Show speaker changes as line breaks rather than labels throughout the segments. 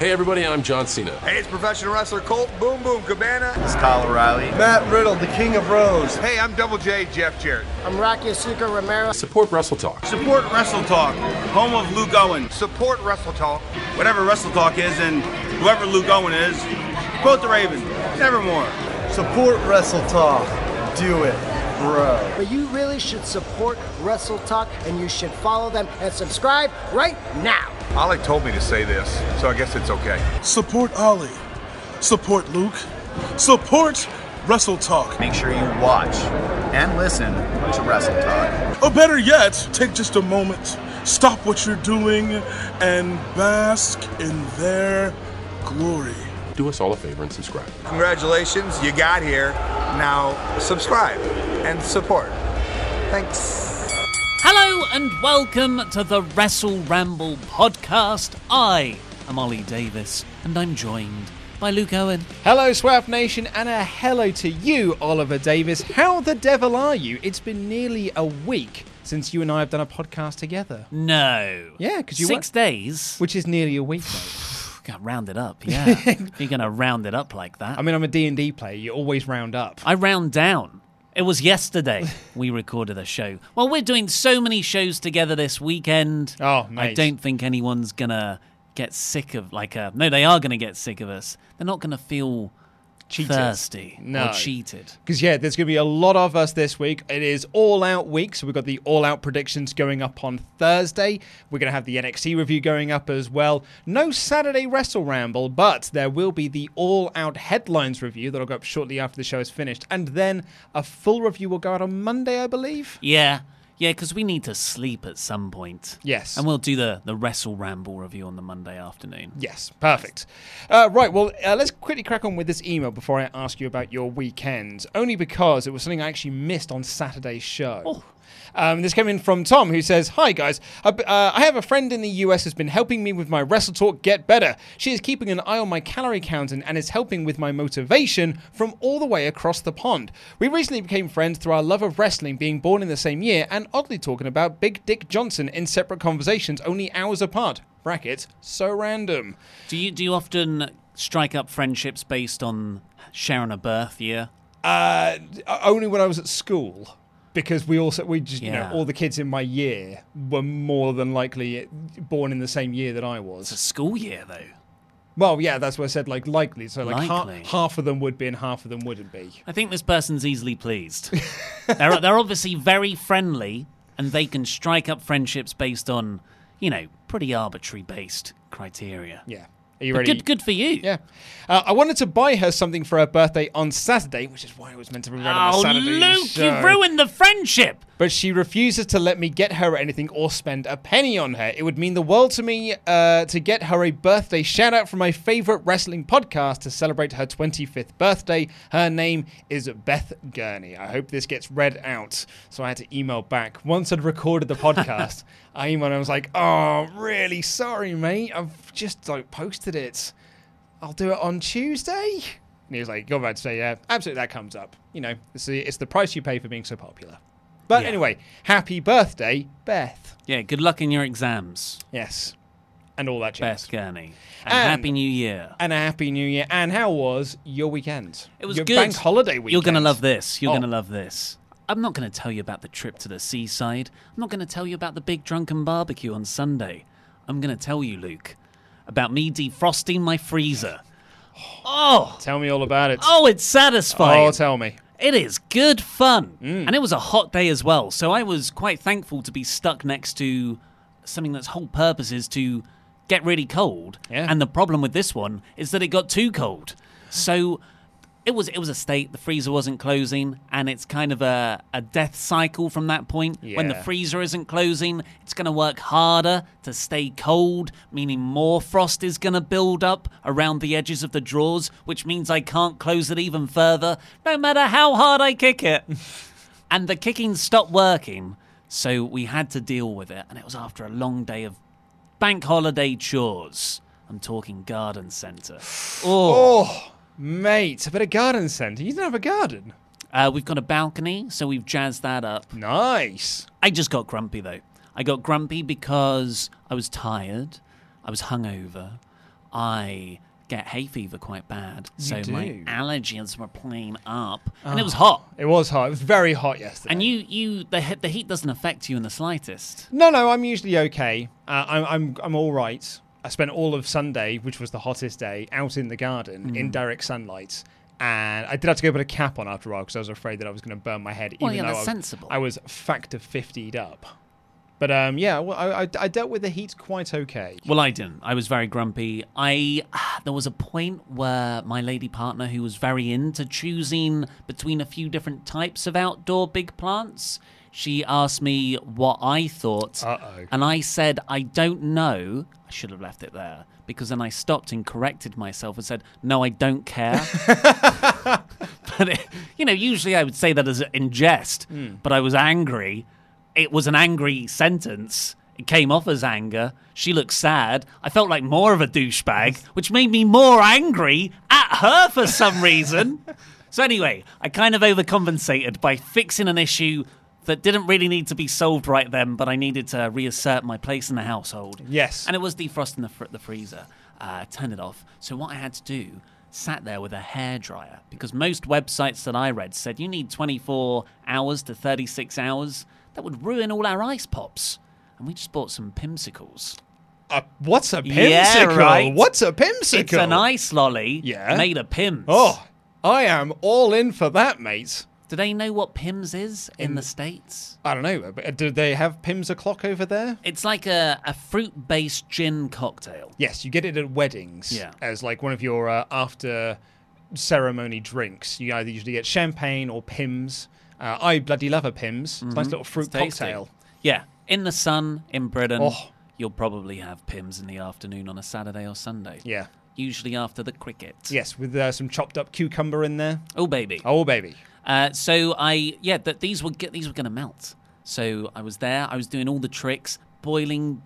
Hey everybody, I'm John Cena.
Hey, it's professional wrestler Colt Boom Boom Cabana.
It's Kyle O'Reilly.
Matt Riddle, the King of Bros.
Hey, I'm Double J Jeff Jarrett.
I'm Rocky Azucar Romero.
Support Wrestle Talk.
Support Wrestle Talk, home of Luke Owen.
Support Wrestle Talk.
Whatever Wrestle Talk is, and whoever Luke Owen is, quote the Raven, nevermore.
Support Wrestle Talk. Do it, bro.
But you really should support Wrestle Talk and you should follow them and subscribe right now.
Ollie told me to say this, so I guess it's okay.
Support Ollie. Support Luke. Support Wrestle Talk.
Make sure you watch and listen to Wrestle Talk.
Or better yet, take just a moment, stop what you're doing, and bask in their glory.
Do us all a favor and subscribe.
Congratulations, you got here. Now subscribe and support. Thanks.
Hello and welcome to the Wrestle Ramble podcast. I am Ollie Davis and I'm joined by Luke Owen.
Hello, Swerve Nation, and a hello to you, Oliver Davis. How the devil are you? It's been nearly a week since you and I have done a podcast together.
No.
Yeah, because you
Six
were-
days.
which is nearly a week. Mate.
Got round it up, yeah. You're going to round it up like that.
I mean, I'm a D&D player. You always round up.
I round down. It was yesterday we recorded a show. Well, we're doing so many shows together this weekend.
Oh,
nice.
I
don't think anyone's gonna get sick of like uh no, they are gonna get sick of us. They're not gonna feel
Cheated.
thirsty
No.
or cheated.
Because, yeah, there's going to be a lot of us this week. It is all out week, so we've got the all out predictions going up on Thursday. We're going to have the NXT review going up as well. No Saturday Wrestle Ramble, but there will be the all out headlines review that'll go up shortly after the show is finished. And then a full review will go out on Monday, I believe.
Yeah. Yeah, because we need to sleep at some point.
Yes.
And we'll do the, the Wrestle Ramble review on the Monday afternoon.
Yes, perfect. Uh, right, well, uh, let's quickly crack on with this email before I ask you about your weekend, only because it was something I actually missed on Saturday's show. Um, this came in from Tom, who says, "Hi guys, I, uh, I have a friend in the US who's been helping me with my Wrestle Talk Get Better. She is keeping an eye on my calorie count and, and is helping with my motivation from all the way across the pond. We recently became friends through our love of wrestling, being born in the same year, and oddly talking about Big Dick Johnson in separate conversations, only hours apart. Brackets so random."
Do you do you often strike up friendships based on sharing a birth year?
Uh, only when I was at school, because we also we just you know all the kids in my year were more than likely born in the same year that I was.
It's a school year though.
Well, yeah, that's what I said. Like likely, so like ha- half of them would be and half of them wouldn't be.
I think this person's easily pleased. they're they're obviously very friendly, and they can strike up friendships based on, you know, pretty arbitrary based criteria.
Yeah. Are you
But
ready?
good, good for you.
Yeah. Uh, I wanted to buy her something for her birthday on Saturday, which is why it was meant to be read on
Oh,
the Saturday Oh,
Luke,
show.
you ruined the friendship.
but she refuses to let me get her anything or spend a penny on her. It would mean the world to me uh, to get her a birthday shout out from my favorite wrestling podcast to celebrate her 25th birthday. Her name is Beth Gurney. I hope this gets read out. So I had to email back. Once I'd recorded the podcast, I emailed and I was like, oh, really sorry, mate. I've just like posted it. I'll do it on Tuesday. And he was like, go back to say, yeah, absolutely, that comes up. You know, it's the, it's the price you pay for being so popular. But
Yeah.
anyway, happy birthday, Beth.
Yeah, good luck in your exams,
Yes. And all that jazz.
Beth Gurney. And,
And-
Happy New Year.
And a happy new year. And how was your weekend?
It was
your
good.
bank holiday weekend.
You're going to love this. You're
Oh.
going to love this. I'm not going to tell you about the trip to the seaside. I'm not going to tell you about the big drunken barbecue on Sunday. I'm going to tell you, Luke, about me defrosting my freezer. Oh,
Tell me all about it.
oh, it's satisfying.
Oh, tell me.
It is good fun.
Mm.
And it was a hot day as well. So I was quite thankful to be stuck next to something that's whole purpose is to get really cold.
Yeah.
And the problem with this one is that it got too cold. So it was it was a state. The freezer wasn't closing, and it's kind of a, a death cycle from that point. When the freezer isn't closing, it's going to work harder to stay cold, meaning more frost is going to build up around the edges of the drawers, which means I can't close it even further, no matter how hard I kick it. and the kicking stopped working, so we had to deal with it, and it was after a long day of bank holiday chores. I'm talking garden centre. Oh.
Oh, mate, a bit of garden centre. You don't have a garden.
Uh, we've got a balcony, so we've jazzed that up.
Nice.
I just got grumpy though. I got grumpy because I was tired, I was hungover, I get hay fever quite bad, so my
do.
allergies were playing up, and it was hot.
It was hot. It was very hot yesterday.
And you, you, the he- the heat doesn't affect you in the slightest.
No, no, I'm usually okay. Uh, I'm, I'm, I'm all right. I spent all of Sunday, which was the hottest day, out in the garden
Mm.
in direct sunlight. And I did have to go put a cap on after a while because I was afraid that I was going to burn my head.
Well,
even
yeah,
though
that's
I,
sensible.
I was factor 50'd up. But um, yeah, well, I, I, I dealt with the heat quite okay.
Well, I didn't. I was very grumpy. I there was a point where my lady partner, who was very into choosing between a few different types of outdoor big plants, she asked me what I thought,
Uh-oh.
and I said I don't know. I should have left it there because then I stopped and corrected myself and said, "No, I don't care." but it, you know, usually I would say that as in jest, hmm. but I was angry. It was an angry sentence. It came off as anger. She looked sad. I felt like more of a douchebag, which made me more angry at her for some reason. so anyway, I kind of overcompensated by fixing an issue that didn't really need to be solved right then, but I needed to reassert my place in the household.
Yes.
And it was defrosting the, fr- the freezer. Uh, turned it off. So what I had to do, sat there with a hairdryer because most websites that I read said you need 24 hours to 36 hours. That would ruin all our ice pops. And we just bought some pimsicles.
Uh, what's a pimsicle?
Yeah, right.
What's a pimsicle?
It's an ice lolly
Yeah.
made of Pimm's.
Oh, I am all in for that, mate.
Do they know what Pimm's is in, the States?
I don't know, but do they have Pimm's o'clock over there?
It's like a, a fruit based gin cocktail.
Yes, you get it at weddings.
Yeah.
As like one of your uh, after ceremony drinks. You either usually get champagne or Pimm's. Uh, I bloody love a Pimm's. It's a nice little fruit
Mm-hmm.
Cocktail.
Yeah. In the sun in Britain,
Oh.
you'll probably have Pimm's in the afternoon on a Saturday or Sunday.
Yeah.
Usually after the cricket.
Yes, with uh, some chopped up cucumber in there.
Oh baby.
Oh baby.
Uh, so I yeah that these were these were going to melt. So I was there. I was doing all the tricks, boiling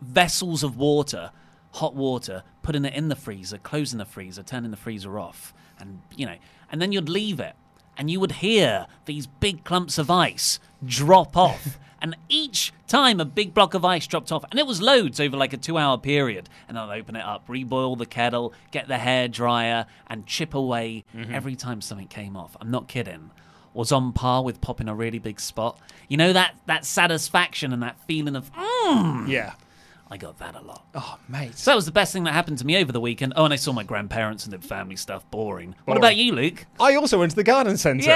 vessels of water, hot water, putting it in the freezer, closing the freezer, turning the freezer off, and you know, and then you'd leave it, and you would hear these big clumps of ice drop off. And each time a big block of ice dropped off, and it was loads over like a two hour period. And I'd open it up, reboil the kettle, get the hair dryer, and chip away mm-hmm. every time something came off. I'm not kidding. Was on par with popping a really big spot. You know that that satisfaction and that feeling of mmm.
Yeah.
I got that a lot.
Oh, mate.
So that was the best thing that happened to me over the weekend. Oh, and I saw my grandparents and did family stuff. Boring. What
Boring.
about you, Luke?
I also went to the garden centre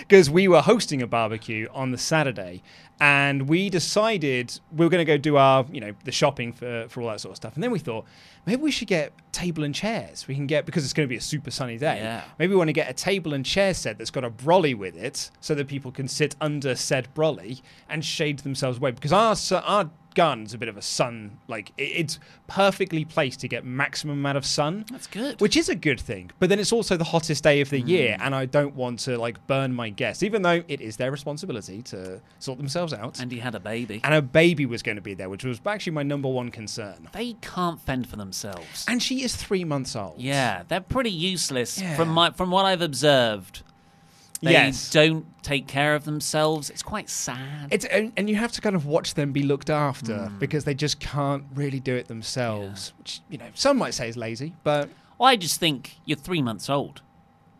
because we were hosting a barbecue on the Saturday, and we decided we were going to go do our, you know, the shopping for for all that sort of stuff. And then we thought maybe we should get table and chairs. We can get because it's going to be a super sunny day.
Yeah.
Maybe we want to get a table and chair set that's got a brolly with it, so that people can sit under said brolly and shade themselves away. Because our our garden's a bit of a sun like it's perfectly placed to get maximum amount of sun
That's good.
which is a good thing. But then it's also the hottest day of the
Hmm.
year, and I don't want to like burn my guests, even though it is their responsibility to sort themselves out.
And he had a baby.
And a baby was going to be there, which was actually my number one concern.
They can't fend for themselves.
And she is three months old.
Yeah, they're pretty useless
Yeah.
from my from what I've observed. They
Yes.
don't take care of themselves. It's quite sad.
It's and, and you have to kind of watch them be looked after
Hmm.
because they just can't really do it themselves. Which you know, some might say is lazy, but
Well, I just think you're three months old.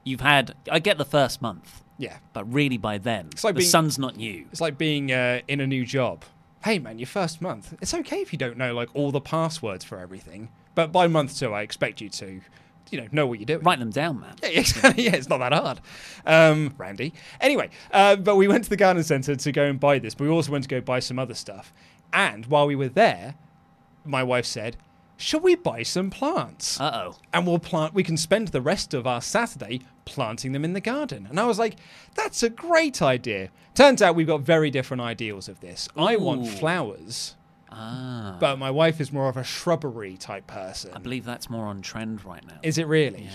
You've had. I get the first month,
yeah,
but really by then, it's
like
the
being-
sun's not new.
It's like being uh, in a new job. Hey man, your first month. It's okay if you don't know like all the passwords for everything, but by month two, I expect you to, you know, know what you're doing.
Write them down, man.
Yeah, exactly. Yeah, it's not that hard, um, Randy. Anyway, uh, but we went to the garden centre to go and buy this, but we also went to go buy some other stuff. And while we were there, my wife said, should we buy some plants?
Uh oh.
and we'll plant we can spend the rest of our saturday planting them in the garden and i was like that's a great idea turns out we've got very different ideals of this i want flowers
Ah.
but my wife is more of a shrubbery type person
I believe that's more on trend right now.
is it really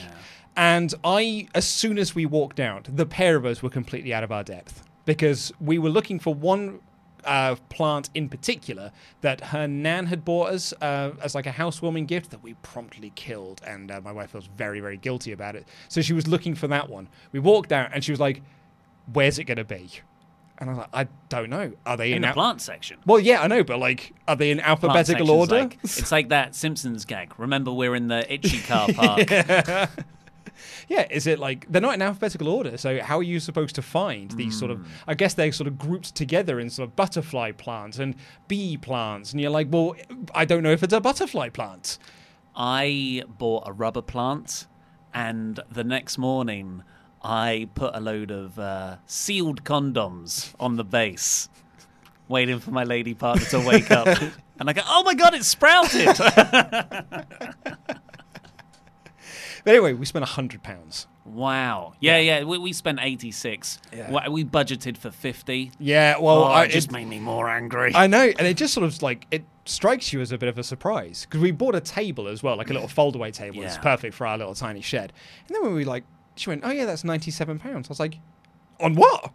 and i as soon as we walked out the pair of us were completely out of our depth because we were looking for one uh, plant in particular that her nan had bought us uh, as like a housewarming gift that we promptly killed, and uh, my wife feels very, very guilty about it. So she was looking for that one. We walked out, and she was like, "Where's it going to be?" And I was like, "I don't know. Are they in,
in the
al-
plant section.
Well, yeah, I know, but like, are they in alphabetical order?
Like, it's like that Simpsons gag. Remember, we're in the itchy car park.
Yeah, is it like they're not in alphabetical order? So how are you supposed to find these sort of? Hmm. I guess they're sort of grouped together in sort of butterfly plants and bee plants, and you're like, well, I don't know if it's a butterfly plant.
I bought a rubber plant, and the next morning, I put a load of uh, sealed condoms on the base, waiting for my lady partner to wake up. And I go, oh my god, it's sprouted!
But anyway, we spent a hundred pounds.
wow. Yeah, yeah. We, we spent 86.
Yeah.
Wa- We budgeted for 50.
Yeah, well,
oh,
I,
it just
it-
made me more angry.
I know, and it just sort of like it strikes you as a bit of a surprise because we bought a table as well, like a little foldaway table
Yeah.
perfect for our little tiny shed. And then when we like, she went, "Oh yeah, that's ninety-seven pounds." I was like, "On what?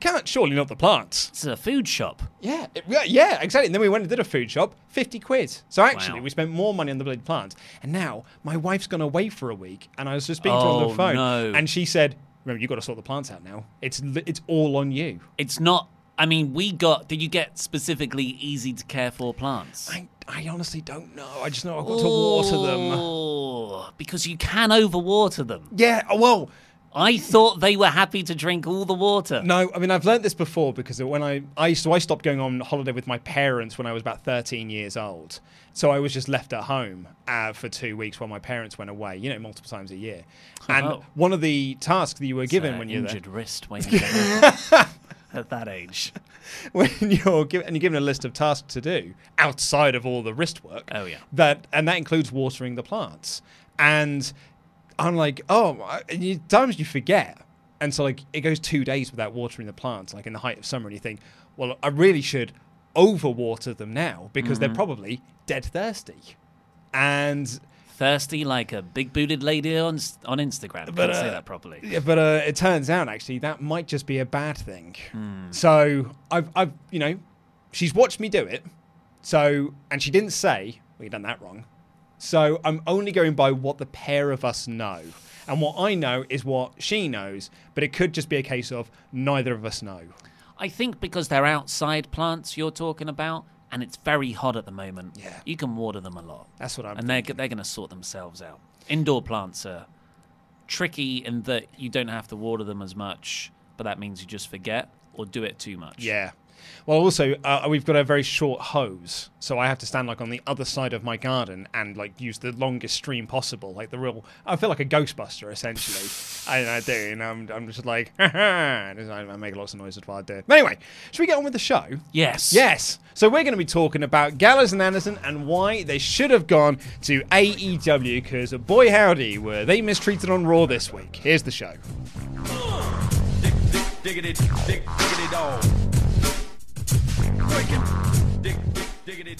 Can't surely not the plants."
it's a food shop.
Yeah, it- yeah, yeah, exactly. And then we went and did a food shop, 50 quid. So actually,
Wow.
we spent more money on the bloody plants. And now my wife's gone away for a week, and I was just speaking to her on
Oh,
the phone,
no.
and she said, "Remember, you have got to sort the plants out now. It's li- it's all on you."
It's not. I mean, we got. Did you get specifically easy to care for plants?
I, I honestly don't know. I just know I've got to water them.
Oh, because you can overwater them.
Yeah, oh, well,
I thought they were happy to drink all the water.
no, I mean I've learnt this before because when I I so I stopped going on holiday with my parents when I was about 13 years old. So I was just left at home uh, for two weeks while my parents went away. You know, multiple times a year. And
Oh.
one of the tasks that you were given
Uh,
when you're there,
injured wrist waiting to at that age.
when you're given and you're given a list of tasks to do outside of all the wrist work.
Oh, yeah.
That and that includes watering the plants. And I'm like, oh, and you, times you forget, and so like it goes two days without watering the plants, like in the height of summer, and you think, well, I really should overwater them now because
Mm-hmm.
they're probably dead thirsty. And
Thirsty like a big booted lady on on Instagram.
But,
Can't say
uh,
that properly.
Yeah, but uh, it turns out actually that might just be a bad thing.
Hmm.
So I've, I've, you know, she's watched me do it. So and she didn't say well, done that wrong. So I'm only going by what the pair of us know, and what I know is what she knows. But it could just be a case of neither of us know.
I think because they're outside plants you're talking about, and it's very hot at the moment.
Yeah.
You can water them a lot.
That's what I'm.
and they're, they're going to sort themselves out. Indoor plants are tricky in that you don't have to water them as much, but that means you just forget or do it too much.
Yeah. Well, also uh, we've got a very short hose, so I have to stand like on the other side of my garden and like use the longest stream possible, like the real. I feel like a Ghostbuster essentially. I, I do, and I'm, I'm just like, and I make lots of noises while I do. But anyway, should we get on with the show?
Yes.
Yes. So we're going to be talking about Gallows and Anderson and why they should have gone to AEW because boy howdy were they mistreated on Raw this week. Here's the show.
Diggity, dig, diggity dog.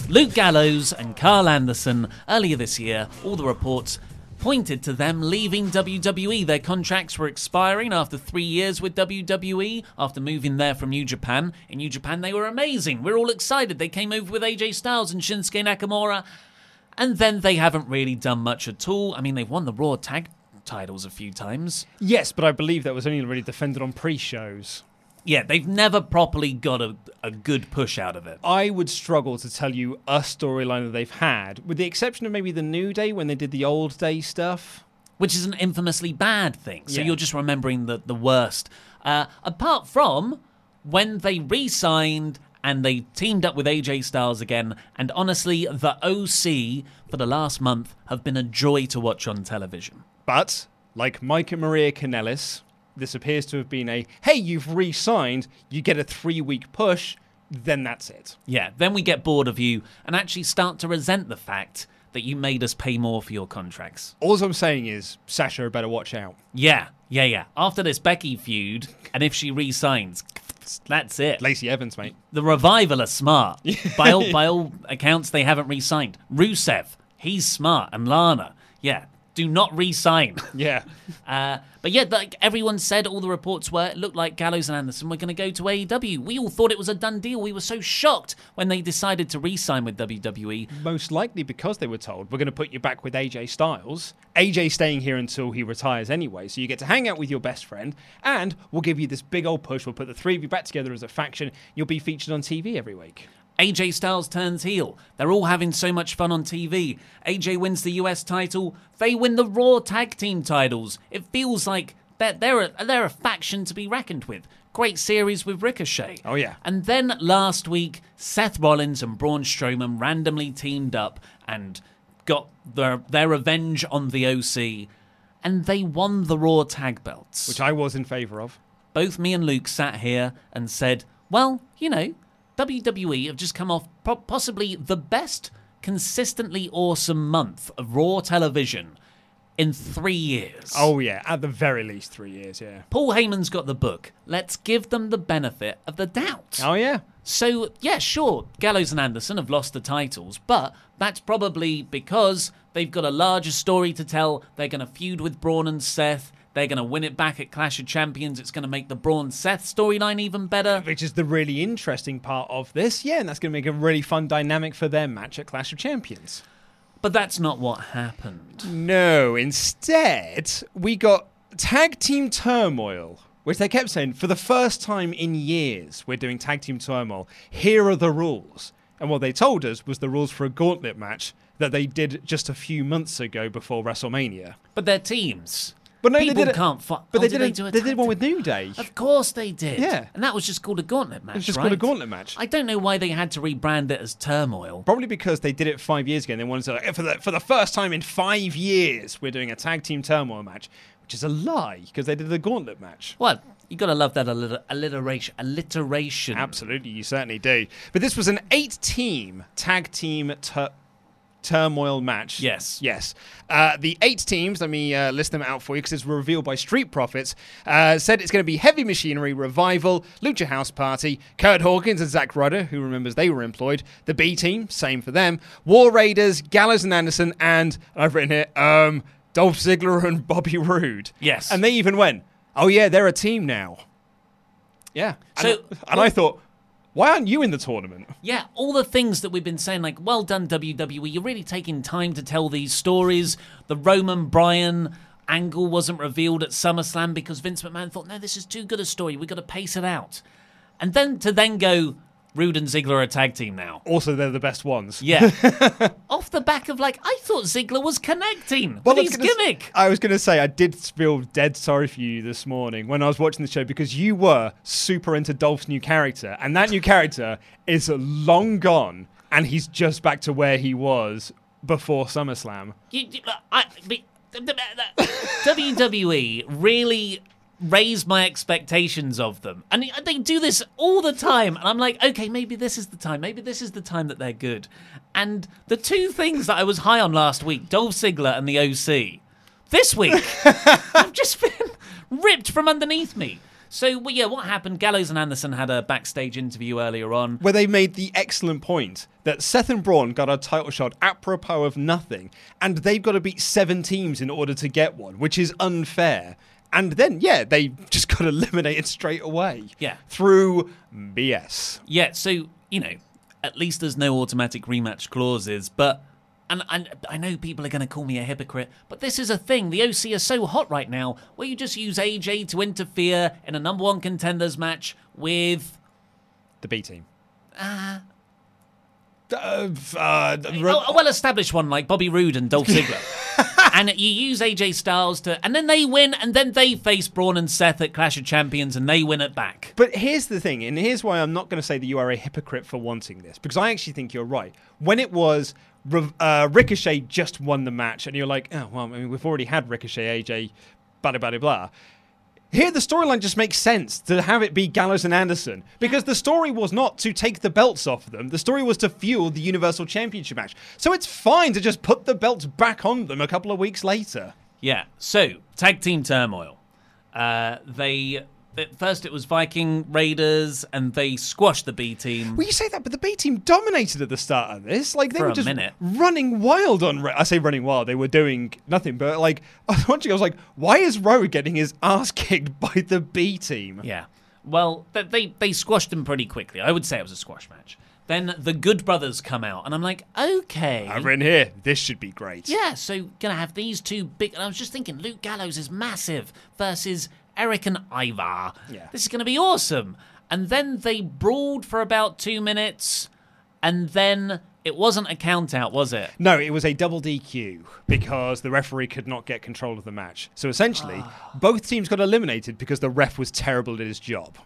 Luke Gallows and Karl Anderson, earlier this year, all the reports pointed to them leaving WWE. Their contracts were expiring after three years with WWE, after moving there from New Japan. In New Japan, they were amazing. We're all excited. They came over with AJ Styles and Shinsuke Nakamura. And then they haven't really done much at all. I mean, they've won the Raw tag titles a few times.
Yes, but I believe that was only really defended on pre-shows.
Yeah, they've never properly got a, a good push out of it.
I would struggle to tell you a storyline that they've had, with the exception of maybe the New Day when they did the old day stuff.
which is an infamously bad thing. So
Yeah.
you're just remembering the, the worst. Uh, apart from when they re signed and they teamed up with AJ Styles again, and honestly, the OC for the last month have been a joy to watch on television.
But, like Mike and Maria Kanellis, this appears to have been a hey, you've re signed, you get a three week push, then that's it.
Yeah, then we get bored of you and actually start to resent the fact that you made us pay more for your contracts.
All I'm saying is Sasha better watch out.
Yeah, yeah, yeah. After this Becky feud, and if she re-signs, that's it.
Lacey Evans, mate.
The revival are smart. by all by all accounts, they haven't re-signed. Rusev, he's smart, and Lana, yeah, do not re-sign.
Yeah.
Uh, but yeah, like everyone said, all the reports were it looked like Gallows and Anderson were going to go to AEW. We all thought it was a done deal. We were so shocked when they decided to re-sign with. WWE.
Most likely because they were told, we're going to put you back with AJ Styles. AJ staying here until he retires anyway, so you get to hang out with your best friend, and we'll give you this big old push. We'll put the three of you back together as a faction. You'll be featured on TV every week.
AJ Styles turns heel. They're all having so much fun on TV. AJ wins the US title. They win the Raw tag team titles. It feels like they're, they're, a, they're a faction to be reckoned with. Great series with Ricochet.
Oh, yeah.
And then last week, Seth Rollins and Braun Strowman randomly teamed up and got their, their revenge on the OC. And they won the Raw tag belts.
Which I was in favour of.
Both me and Luke sat here and said, well, you know, WWE have just come off possibly the best consistently awesome month of Raw television in three years.
Oh, yeah. At the very least, three years, yeah.
Paul Heyman's got the book. Let's give them the benefit of the doubt.
Oh, yeah.
So, yeah, sure, Gallows and Anderson have lost the titles, but that's probably because they've got a larger story to tell. They're going to feud with Braun and Seth. They're going to win it back at Clash of Champions. It's going to make the Braun Seth storyline even better.
Which is the really interesting part of this. Yeah, and that's going to make a really fun dynamic for their match at Clash of Champions.
But that's not what happened.
No, instead, we got tag team turmoil, which they kept saying for the first time in years, we're doing tag team turmoil. Here are the rules. And what they told us was the rules for a gauntlet match that they did just a few months ago before WrestleMania.
But they're teams.
But no,
People
they did it,
can't fi-
But
oh,
they
did
did,
they a
they did one with New Day.
Of course they did.
Yeah.
And that was just called a gauntlet match.
It's just
right?
called a gauntlet match.
I don't know why they had to rebrand it as turmoil.
Probably because they did it five years ago and they wanted to, like, for the, for the first time in five years, we're doing a tag team turmoil match, which is a lie because they did the gauntlet match.
Well, you got to love that alliter- alliteration. Alliteration.
Absolutely, you certainly do. But this was an eight team tag team tur- turmoil match.
Yes.
Yes. Uh, the eight teams, let me uh, list them out for you because it's revealed by Street Profits, uh, said it's going to be Heavy Machinery, Revival, Lucha House Party, Kurt Hawkins and Zack Ryder, who remembers they were employed, the B team, same for them, War Raiders, Gallows and Anderson, and I've written here, um, Dolph Ziggler and Bobby Roode.
Yes.
And they even went, oh yeah, they're a team now. Yeah.
So-
and, and I thought, why aren't you in the tournament?
Yeah, all the things that we've been saying, like, well done, WWE. You're really taking time to tell these stories. The Roman Bryan angle wasn't revealed at SummerSlam because Vince McMahon thought, no, this is too good a story. We've got to pace it out. And then to then go, Roode and Ziggler are a tag team now.
Also, they're the best ones.
Yeah. Off the back of, like, I thought Ziggler was connecting
Well,
with his gimmick.
I was going to say, I did feel dead sorry for you this morning when I was watching the show because you were super into Dolph's new character, and that new character is long gone, and he's just back to where he was before SummerSlam.
You, you- I, the- WWE really raised my expectations of them. And they do this all the time. And I'm like, okay, maybe this is the time. Maybe this is the time that they're good. And the two things that I was high on last week, Dolph Ziggler and the OC, this week, I've just been ripped from underneath me. So, well, yeah, what happened? Gallows and Anderson had a backstage interview earlier on.
Where they made the excellent point that Seth and Braun got a title shot apropos of nothing, and they've got to beat seven teams in order to get one, which is unfair. And then, yeah, they just got eliminated straight away.
Yeah.
Through BS.
Yeah, so, you know, at least there's no automatic rematch clauses, but. And, and I know people are going to call me a hypocrite, but this is a thing. The OC are so hot right now where you just use AJ to interfere in a number one contenders match with.
The B team.
Uh,
Uh, uh,
a, a well established one like Bobby Roode and Dolph Ziggler. And you use AJ Styles to. And then they win, and then they face Braun and Seth at Clash of Champions, and they win it back.
But here's the thing, and here's why I'm not going to say that you are a hypocrite for wanting this, because I actually think you're right. When it was uh, Ricochet just won the match, and you're like, oh, well, I mean, we've already had Ricochet, AJ, blah, blah, blah, blah. Here, the storyline just makes sense to have it be Gallows and Anderson because the story was not to take the belts off them. The story was to fuel the Universal Championship match. So it's fine to just put the belts back on them a couple of weeks later.
Yeah. So tag team turmoil. Uh, they at first it was Viking Raiders, and they squashed the B team.
Well, you say that, but the B team dominated at the start of this. Like they
For
were just
minute.
running wild on. Ra- I say running wild. They were doing nothing, but like I was watching. I was like, why is Rowe getting his ass kicked by the B team?
Yeah. Well, they they squashed them pretty quickly. I would say it was a squash match. Then the Good Brothers come out, and I'm like, okay.
I've in here. This should be great.
Yeah, so gonna have these two big. And I was just thinking, Luke Gallows is massive versus Erik and Ivar.
Yeah.
This is gonna be awesome. And then they brawled for about two minutes, and then it wasn't a count out, was it?
No, it was a double DQ because the referee could not get control of the match. So essentially,
Ah.
both teams got eliminated because the ref was terrible at his job.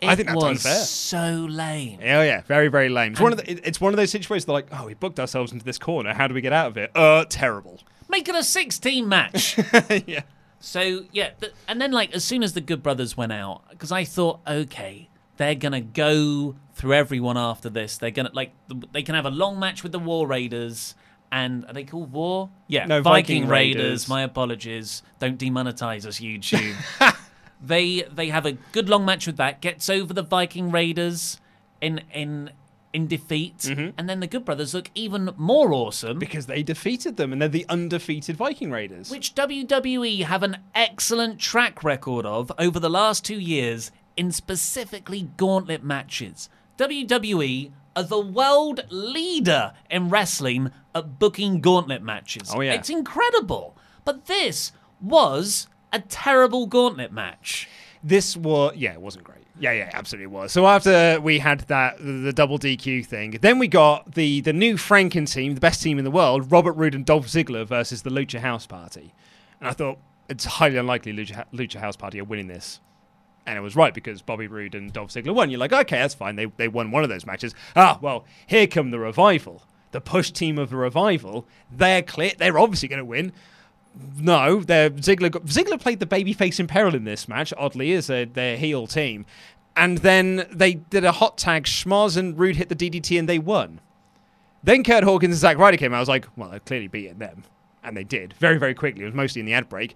It
I think that's
was
unfair.
so lame.
Oh yeah, very very lame. It's one of the, it- it's one of those situations. They're like, oh, we booked ourselves into this corner. How do we get out of it? Uh, terrible.
Make it a six-team match.
yeah.
So yeah, th- and then like as soon as the Good Brothers went out, because I thought, okay, they're gonna go through everyone after this. They're gonna like th- they can have a long match with the War Raiders. And are they called War? Yeah,
No,
Viking,
Viking
Raiders.
Raiders.
My apologies. Don't demonetize us, YouTube. they they have a good long match with that. Gets over the Viking Raiders in in in defeat, mm-hmm. and then the Good Brothers look even more awesome
Because they defeated them, and they're the undefeated Viking Raiders.
which WWE have an excellent track record of over the last two years in specifically gauntlet matches. WWE are the world leader in wrestling at booking gauntlet matches.
Oh, yeah.
It's incredible. But this was a terrible gauntlet match.
This was yeah, it wasn't great. Yeah, yeah, absolutely was. So after we had that the, the double DQ thing, then we got the the new Franken team, the best team in the world, Robert Roode and Dolph Ziggler versus the Lucha House Party. And I thought it's highly unlikely Lucha, Lucha House Party are winning this. And it was right because Bobby Roode and Dolph Ziggler won. You're like, okay, that's fine. They they won one of those matches. Ah, well, here come the revival. The push team of the revival. They're clear. They're obviously going to win. No, they're Ziggler. Got, Ziggler played the babyface in peril in this match. Oddly, as a, their heel team, and then they did a hot tag. Schmoz and Roode hit the DDT, and they won. Then Kurt Hawkins and Zack Ryder came out. I was like, well, they're clearly beating them, and they did very, very quickly. It was mostly in the ad break,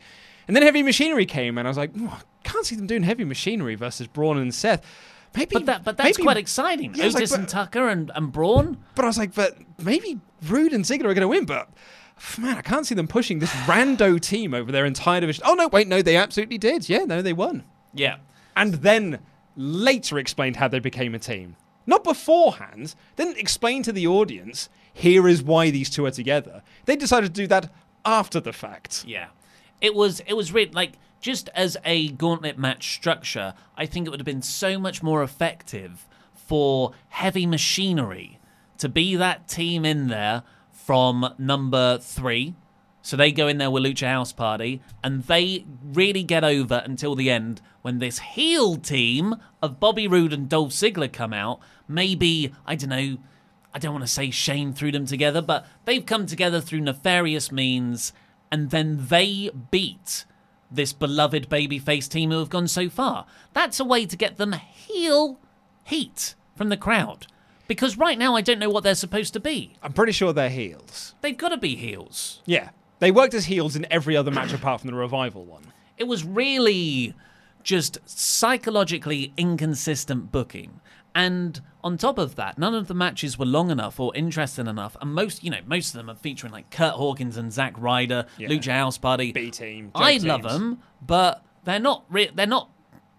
and then Heavy Machinery came, and I was like, "Oh, I can't see them doing Heavy Machinery versus Braun and Seth. Maybe,
But that but that's
maybe-
quite exciting.
Yeah, was like,
Otis and Tucker and, and Braun.
but I was like, but maybe Roode and Ziggler are going to win, but man, I can't see them pushing this rando team over their entire division. Oh no, wait, no, they absolutely did. Yeah, no, they won.
Yeah.
And then later explained how they became a team. Not beforehand. Then explain to the audience, here is why these two are together. They decided to do that after the fact.
Yeah, it was it was really like just as a gauntlet match structure. I think it would have been so much more effective for Heavy Machinery to be that team in there from number three. So they go in there with Lucha House Party, and they really get over until the end when this heel team of Bobby Roode and Dolph Ziggler come out. Maybe I don't know. I don't want to say Shane threw them together, but they've come together through nefarious means, and then they beat this beloved babyface team who have gone so far. That's a way to get them heel heat from the crowd. Because right now, I don't know what they're supposed to be.
I'm pretty sure they're heels.
They've got to be heels.
Yeah. They worked as heels in every other match apart from the revival one.
It was really just psychologically inconsistent booking. And on top of that, none of the matches were long enough or interesting enough. And most, you know, most of them are featuring like Kurt Hawkins and Zack Ryder,
Yeah.
Lucha House Party.
B team.
I love them, but they're not. Re- they're not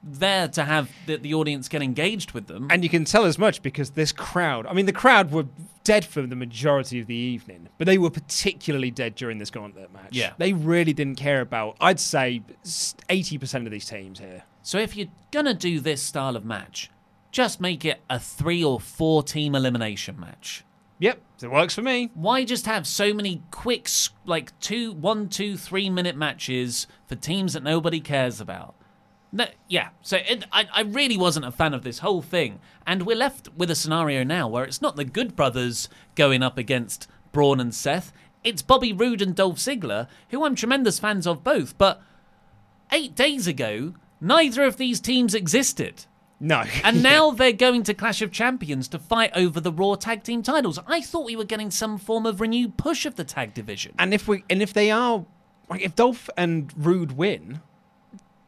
there to have the, the audience get engaged with them.
And you can tell as much because this crowd, I mean, the crowd were dead for the majority of the evening, but they were particularly dead during this gauntlet match.
Yeah.
They really didn't care about, I'd say, 80% of these teams here.
So if you're gonna do this style of match, just make it a three or four team elimination match.
Yep, it works for me.
Why just have so many quick, like two, one, two, three minute matches for teams that nobody cares about? No, yeah. So it, I, I really wasn't a fan of this whole thing, and we're left with a scenario now where it's not the Good Brothers going up against Braun and Seth. It's Bobby Roode and Dolph Ziggler, who I'm tremendous fans of both, but eight days ago, neither of these teams existed.
No.
And now they're going to Clash of Champions to fight over the Raw tag team titles. I thought we were getting some form of renewed push of the tag division.
And if we and if they are like if Dolph and Roode win,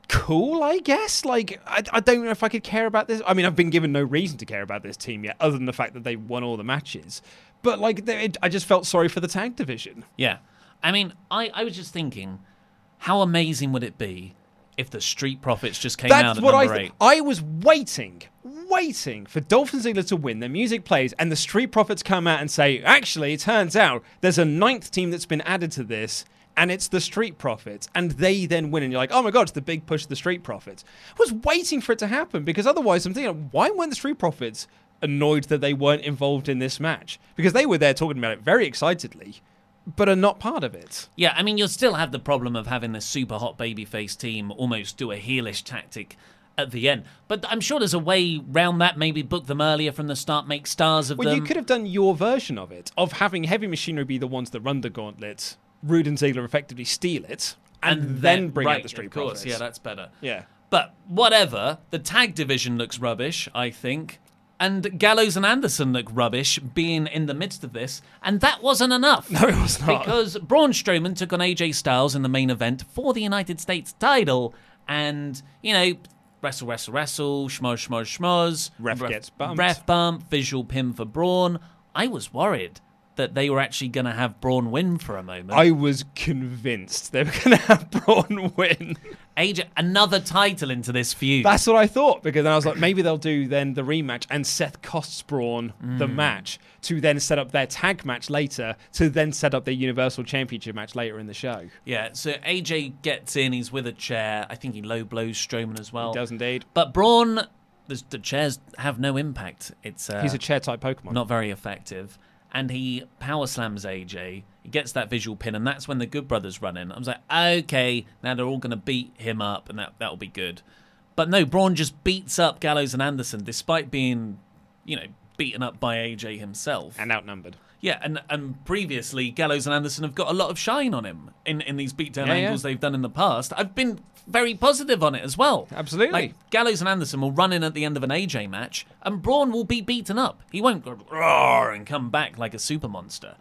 cool, I guess. Like I, I don't know if I could care about this. I mean, I've been given no reason to care about this team yet, other than the fact that they won all the matches. But like, they, it, I just felt sorry for the tag division.
Yeah. I mean, I, I was just thinking, how amazing would it be if the Street Profits just came out
That's
at
what I
number
th-
eight?
I was waiting, waiting for Dolph and Ziggler to win. Their music plays, and the Street Profits come out and say, "Actually, it turns out there's a ninth team that's been added to this." And it's the Street Profits, and they then win, and you're like, "Oh my god, it's the big push of the Street Profits." I was waiting for it to happen because otherwise, I'm thinking, why weren't the Street Profits annoyed that they weren't involved in this match? Because they were there talking about it very excitedly, but are not part of it.
Yeah, I mean, you'll still have the problem of having the super hot babyface team almost do a heelish tactic at the end. But I'm sure there's a way round that. Maybe book them earlier from the start, make stars of
Well,
them.
Well, you could have done your version of it, of having Heavy Machinery be the ones that run the gauntlet, Roode and Ziggler effectively steal it, and, then, bring
right,
out the Street
of course,
Profits.
Yeah, that's better.
Yeah.
But whatever, the tag division looks rubbish, I think. And Gallows and Anderson look rubbish being in the midst of this. And that wasn't enough.
No, it was not.
Because Braun Strowman took on AJ Styles in the main event for the United States title. And, you know, wrestle, wrestle, wrestle, schmoz, schmoz, schmoz.
Ref gets bumped.
Ref bump, visual pin for Braun. I was worried that they were actually going to have Braun win for a moment.
I was convinced they were going to have Braun win.
AJ, another title into this feud.
That's what I thought, because then I was like, maybe they'll do then the rematch, and Seth costs Braun the
Mm.
match to then set up their tag match later, to then set up their Universal Championship match later in the show.
Yeah, so AJ gets in, he's with a chair. I think he low blows Strowman as well.
He does indeed.
But Braun, the, the chairs have no impact. It's uh,
He's a chair type Pokemon.
not very effective. And he power slams AJ. He gets that visual pin, and that's when the Good Brothers run in. I was like, okay, now they're all going to beat him up, and that that'll be good. But no, Braun just beats up Gallows and Anderson, despite being, you know, beaten up by AJ himself.
and outnumbered.
Yeah, and and previously Gallows and Anderson have got a lot of shine on him in, in these beatdown
Yeah, yeah.
angles they've done in the past. I've been very positive on it as well.
Absolutely.
Like Gallows and Anderson will run in at the end of an AJ match, and Braun will be beaten up. He won't go roar and come back like a super monster.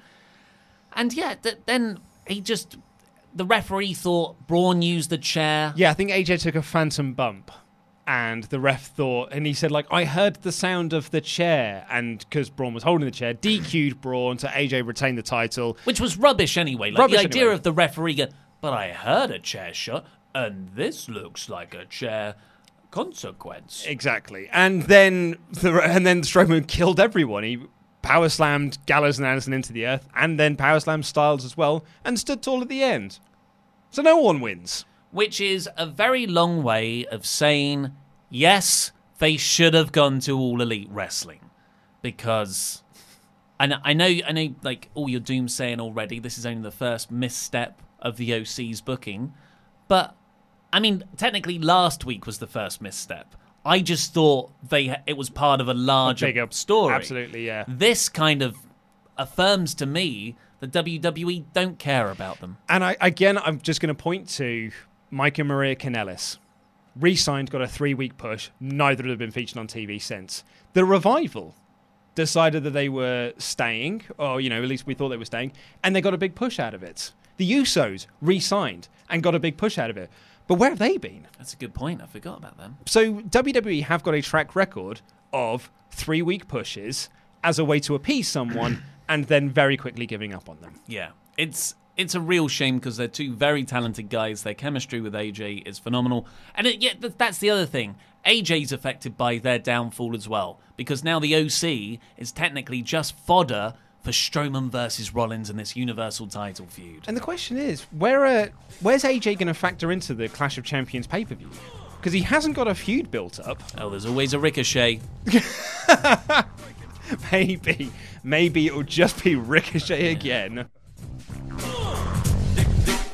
And yeah, th- then he just the referee thought Braun used the chair.
Yeah, I think AJ took a phantom bump, and the ref thought, and he said like, I heard the sound of the chair, and because Braun was holding the chair, DQ'd Braun, so AJ retained the title.
Which was rubbish anyway. Like
Rubbish
the idea
anyway.
of the referee but I heard a chair shot, and this looks like a chair consequence.
Exactly, and then the, and then Strowman killed everyone. He power slammed Gallows and Anderson into the earth, and then power slammed Styles as well, and stood tall at the end. So no one wins.
Which is a very long way of saying, yes, they should have gone to All Elite Wrestling. Because I know, I know, I know like, all your doom saying already, this is only the first misstep of the OC's booking. But, I mean, technically last week was the first misstep. I just thought they it was part of a larger
bigger-
story.
absolutely, yeah.
This kind of affirms to me that WWE don't care about them.
And I, again, I'm just going to point to Mike and Maria Kanellis. Re-signed, got a three-week push. Neither have been featured on TV since. The revival decided that they were staying, or you know, at least we thought they were staying, and they got a big push out of it. The Usos re-signed and got a big push out of it. But where have they been?
That's a good point. I forgot about them.
So WWE have got a track record of three-week pushes as a way to appease someone, and then very quickly giving up on them.
Yeah, it's it's a real shame because they're two very talented guys. Their chemistry with AJ is phenomenal, and it, yeah, th- that's the other thing. AJ's affected by their downfall as well because now the OC is technically just fodder for Strowman versus Rollins in this Universal title feud.
And the question is, where are, where's AJ going to factor into the Clash of Champions pay per view? Because he hasn't got a feud built up.
Oh, there's always a ricochet.
maybe, maybe it'll just be Ricochet again.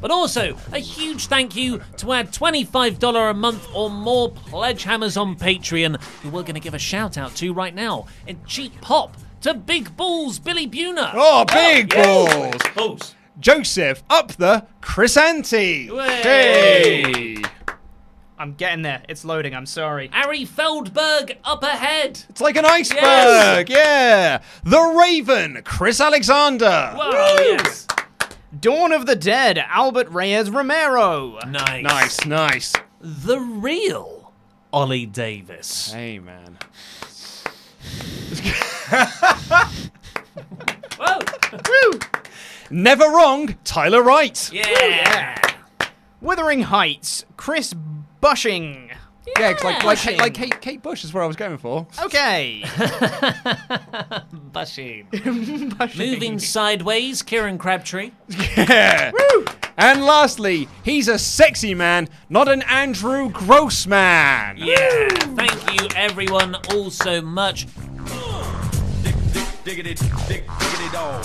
But also, a huge thank you to our $25 a month or more pledge hammers on Patreon, who we're going to give a shout out to right now. And cheap pop to Big Balls Billy Buner.
Oh, big
yes.
balls.
Balls.
Joseph up the Chrysanti.
Hey.
I'm getting there. It's loading. I'm sorry.
Ari Feldberg up ahead.
It's like an iceberg. Yeah. The Raven, Chris Alexander.
Whoa, yes.
Dawn of the Dead, Albert Reyes Romero.
Nice.
Nice, nice.
The real Ollie Davis.
Hey, man.
Whoa.
Woo!
Never wrong, Tyler Wright.
Yeah.
Wuthering Heights, Chris Bushing.
Yeah, 'cause like like,
Bushing.
like Kate, Kate Bush is where I was going for.
Okay.
Bushing. Bushing. Moving sideways, Kieran Crabtree.
Yeah. And lastly, he's a sexy man, not an Andrew Gross man.
Yeah. Thank you, everyone, all so much.
Diggity, dig, diggity dog.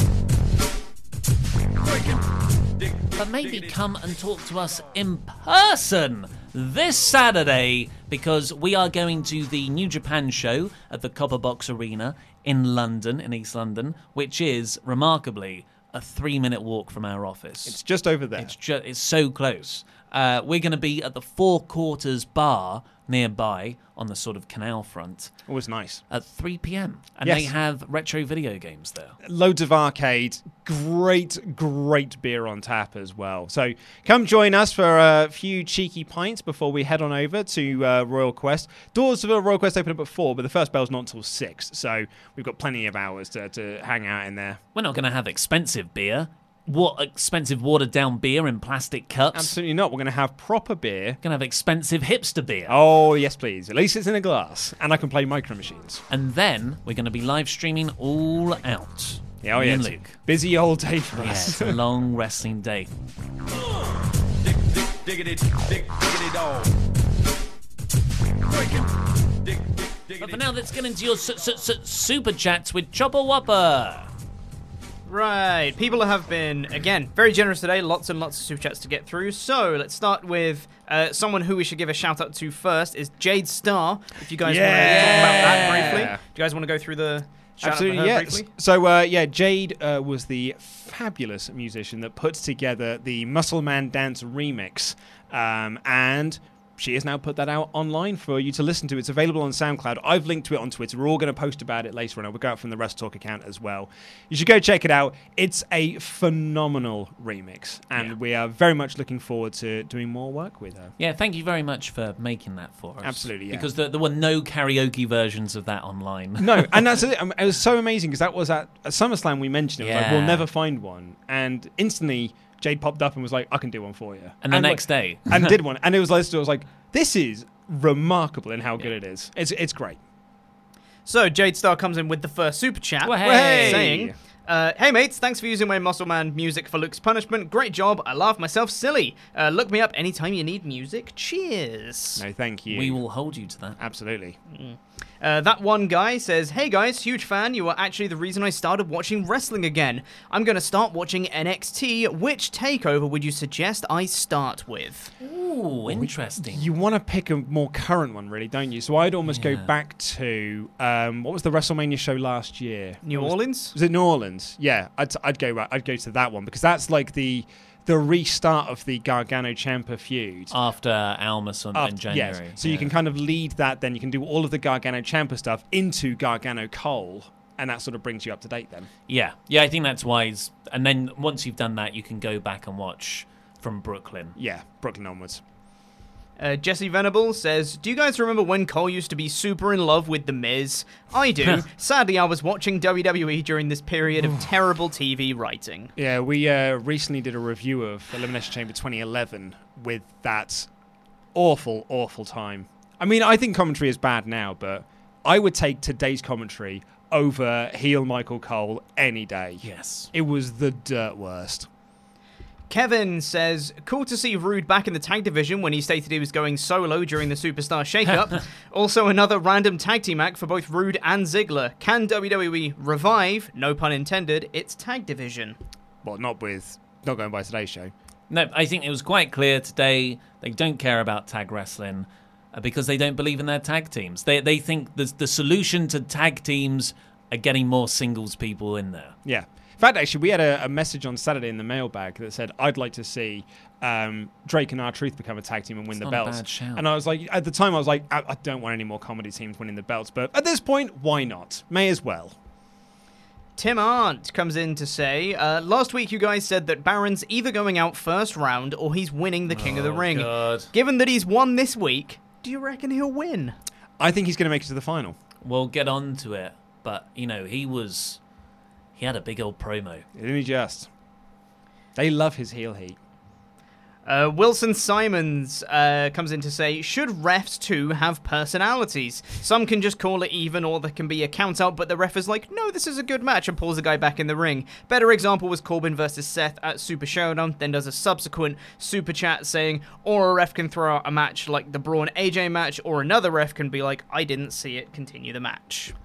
But maybe come and talk to us in person this Saturday because we are going to the New Japan show at the Copper Box Arena in London, in East London, which is remarkably a three minute walk from our office.
It's just over there.
It's ju- it's so close. Uh, we're going to be at the Four Quarters Bar nearby on the sort of canal front
Always nice.
at 3 p.m. And
Yes.
they have retro video games there.
Loads of arcade, great, great beer on tap as well. So come join us for a few cheeky pints before we head on over to uh, Royal Quest. Doors for Royal Quest open up at four, but the first bell's not until six. So we've got plenty of hours to, to hang out in there.
We're not going to have expensive beer. What expensive watered down beer in plastic cups?
Absolutely not. We're going to have proper beer.
Going to have expensive hipster beer.
Oh, yes, please. At least it's in a glass. And I can play micro machines.
And then we're going to be live streaming all out.
Yeah, oh,
Me
yeah.
and Luke.
Busy old day for
Yeah,
us.
it's a long wrestling day.
Diggity, dig, diggity dog.
But for now, let's get into your su- su- su- super chats with Chopper Whopper.
Right. People have been, again, very generous today. Lots and lots of super chats to get through. So let's start with uh, someone who we should give a shout out to first is Jade Star. If you guys want to talk about that briefly.
Yeah.
Do you guys want to go through the shout
Absolutely,
out to her
yes.
briefly?
So, uh, yeah, Jade uh, was the fabulous musician that puts together the Muscle Man Dance remix. Um, and she has now put that out online for you to listen to. It's available on SoundCloud. I've linked to it on Twitter. We're all going to post about it later on. We'll go out from the WrestleTalk account as well. You should go check it out. It's a phenomenal remix, and we are very much looking forward to doing more work with her.
Yeah, thank you very much for making that for us.
Absolutely, yeah.
Because there, there were no karaoke versions of that online.
no, and that's it. It was so amazing because that was at, at SummerSlam. We mentioned it. Was like, we'll never find one, and instantly Jade popped up and was like, "I can do one for you."
And the
like-
next day.
and did one, and it was like, it was like, this is remarkable in how good it is. It's it's great.
So Jade Star comes in with the first super chat,
Well, hey.
saying, uh, "Hey mates, thanks for using my Muscle Man music for Luke's punishment. Great job. I laugh myself silly. Uh, look me up anytime you need music. Cheers."
No, thank you.
We will hold you to that.
Absolutely.
Uh, that one guy says, Hey guys, huge fan. You are actually the reason I started watching wrestling again. I'm going to start watching NXT. Which takeover would you suggest I start with?
Ooh, interesting.
You want to pick a more current one, really, don't you? So I'd almost
Yeah.
go back to um, what was the WrestleMania show last year?
New
What was-
Orleans?
Was it New Orleans? Yeah, I'd, I'd go. I'd go to that one because that's like the the restart of the Gargano Ciampa feud.
After Almas on, in January.
Yes. So you can kind of lead that. Then you can do all of the Gargano Ciampa stuff into Gargano Cole, and that sort of brings you up to date. Then.
Yeah, yeah, I think that's wise. And then once you've done that, you can go back and watch from Brooklyn.
Yeah, Brooklyn onwards.
Uh, Jesse Venable says, Do you guys remember when Cole used to be super in love with The Miz? I do. Sadly, I was watching WWE during this period of terrible TV writing.
Yeah, we uh, recently did a review of Elimination Chamber 2011 with that awful, awful time. I mean, I think commentary is bad now, but I would take today's commentary over heel Michael Cole any day.
Yes.
It was the dirt worst.
Kevin says, Cool to see Roode back in the tag division when he stated he was going solo during the Superstar Shakeup. also, another random tag team act for both Roode and Ziggler. Can WWE revive, no pun intended, its tag division?
Well, not with, not going by today's show.
No, I think it was quite clear today they don't care about tag wrestling uh, because they don't believe in their tag teams. They they think the the solution to tag teams are getting more singles people in there.
Yeah. In fact, actually, we had a, a message on Saturday in the mailbag that said, "I'd like to see um, Drake and R Truth become a tag team and win
It's
the
not a
belts."
bad shout.
And I was like, at the time, I was like, I, I don't want any more comedy teams winning the belts, but at this point, why not? May as well.
Tim Arndt comes in to say, uh, last week you guys said that Baron's either going out first round or he's winning the King of the
Oh,
Ring.
God.
Given that he's won this week, do you reckon he'll win?
I think he's going to make it to the final.
We'll get on to it, but you know he was he had a big old promo.
Didn't he just? They love his heel heat.
Uh, Wilson Simons uh, comes in to say, should refs too have personalities? Some can just call it even, or there can be a count out, but the ref is like, no, this is a good match, and pulls the guy back in the ring. Better example was Corbin versus Seth at Super Showdown, then does a subsequent super chat saying, or a ref can throw out a match like the Braun AJ match, or another ref can be like, I didn't see it, continue the match.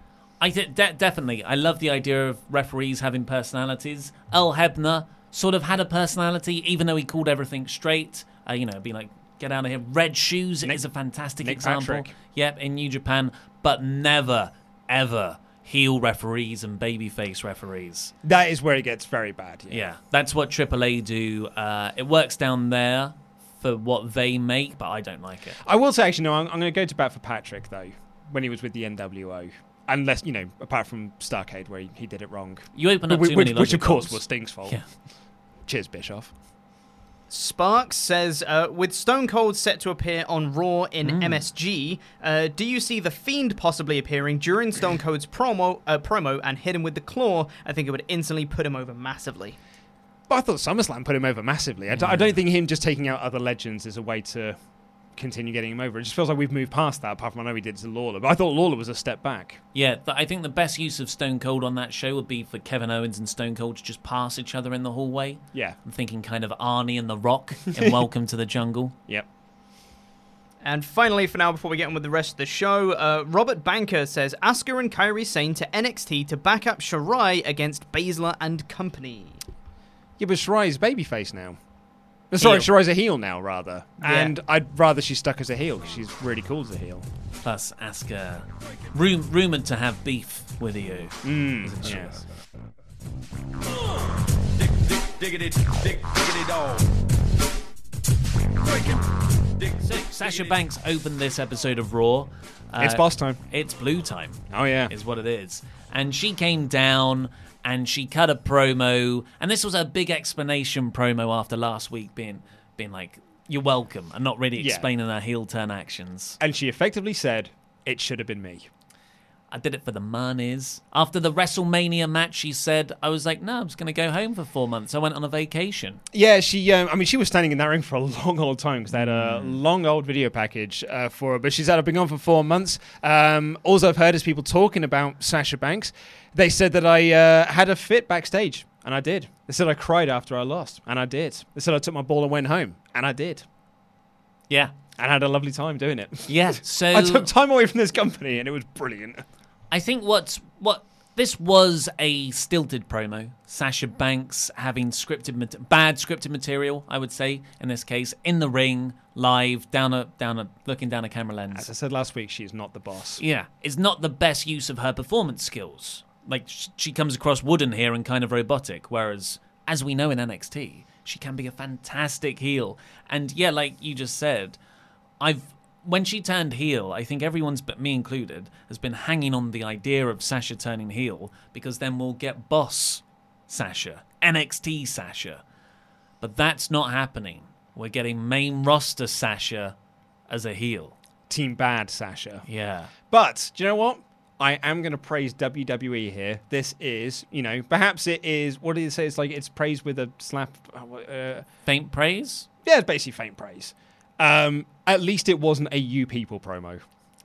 I de- definitely. I love the idea of referees having personalities. Earl Hebner sort of had a personality, even though he called everything straight. Uh, you know, being like, "Get out of here." Red Shoes is a fantastic
Nick
example.
Patrick.
Yep, in New Japan, but never, ever heel referees and babyface referees.
That is where it gets very bad. Yeah.
Yeah, that's what AAA do. Uh, it works down there for what they make, but I don't like it.
I will say, actually, no, I'm, I'm going to go to bat for Patrick, though, when he was with the NWO. Unless, you know, apart from Starcade, where he, he did it wrong.
You open up
which,
too
which,
many
which, of course, was Sting's fault.
Yeah.
Cheers, Bischoff.
Sparks says, uh, with Stone Cold set to appear on Raw in MSG, uh, do you see the Fiend possibly appearing during Stone Cold's promo, uh, promo and hit him with the claw? I think it would instantly put him over massively.
But I thought SummerSlam put him over massively. I, d- I don't think him just taking out other legends is a way to continue getting him over. It just feels like we've moved past that, apart from I know we did to Lawler. But I thought Lawler was a step back.
Yeah, th- I think the best use of Stone Cold on that show would be for Kevin Owens and Stone Cold to just pass each other in the hallway.
Yeah.
I'm thinking kind of Arnie and The Rock in Welcome to the Jungle.
Yep.
And finally, for now, before we get on with the rest of the show, uh, Robert Banker says Asuka and Kairi Sane to NXT to back up Shirai against Baszler and company.
Yeah, but Shirai's babyface now. Uh, Sorry,
Heel.
Shirai's a heel now, rather.
Yeah.
And I'd rather she's stuck as a heel because she's really cool as a heel.
Plus, Asuka, rum- rumored to have beef with you.
Mm, yes.
Diggity, dick, diggity dog. Breaking.
Sasha Banks opened this episode of Raw. Uh,
It's boss time.
It's blue time.
Oh, yeah.
is what it is. And she came down and she cut a promo, and this was a big explanation promo after last week being being like, "You're welcome," and not really
Yeah.
explaining her heel turn actions.
And she effectively said, "It should have been me."
I did it for the monies. After the WrestleMania match, she said, "I was like, no, I'm just going to go home for four months. I went on a vacation."
Yeah, she. Um, I mean, she was standing in that ring for a long old time because they had a
Hmm.
long old video package uh, for her. But she said, "I've been gone for four months." Um, all I've heard is people talking about Sasha Banks. They said that I uh, had a fit backstage, and I did. They said I cried after I lost, and I did. They said I took my ball and went home, and I did.
Yeah,
and I had a lovely time doing it.
Yeah, so
I took time away from this company, and it was brilliant.
I think what's what this was a stilted promo. Sasha Banks having scripted bad scripted material, I would say in this case, in the ring, live, down a down a looking down a camera lens.
As I said last week, she's not the boss.
Yeah, it's not the best use of her performance skills. Like she comes across wooden here and kind of robotic, whereas as we know in NXT, she can be a fantastic heel. And yeah, like you just said, I've when she turned heel, I think everyone's but me included has been hanging on the idea of Sasha turning heel because then we'll get boss Sasha, NXT Sasha. But that's not happening. We're getting main roster Sasha as a heel.
Team bad Sasha.
Yeah.
But do you know what? I am going to praise WWE here. This is, you know, perhaps it is. What do you say? It's like it's praise with a slap. Uh,
faint praise.
Yeah, it's basically faint praise. Um, at least it wasn't a "you people" promo.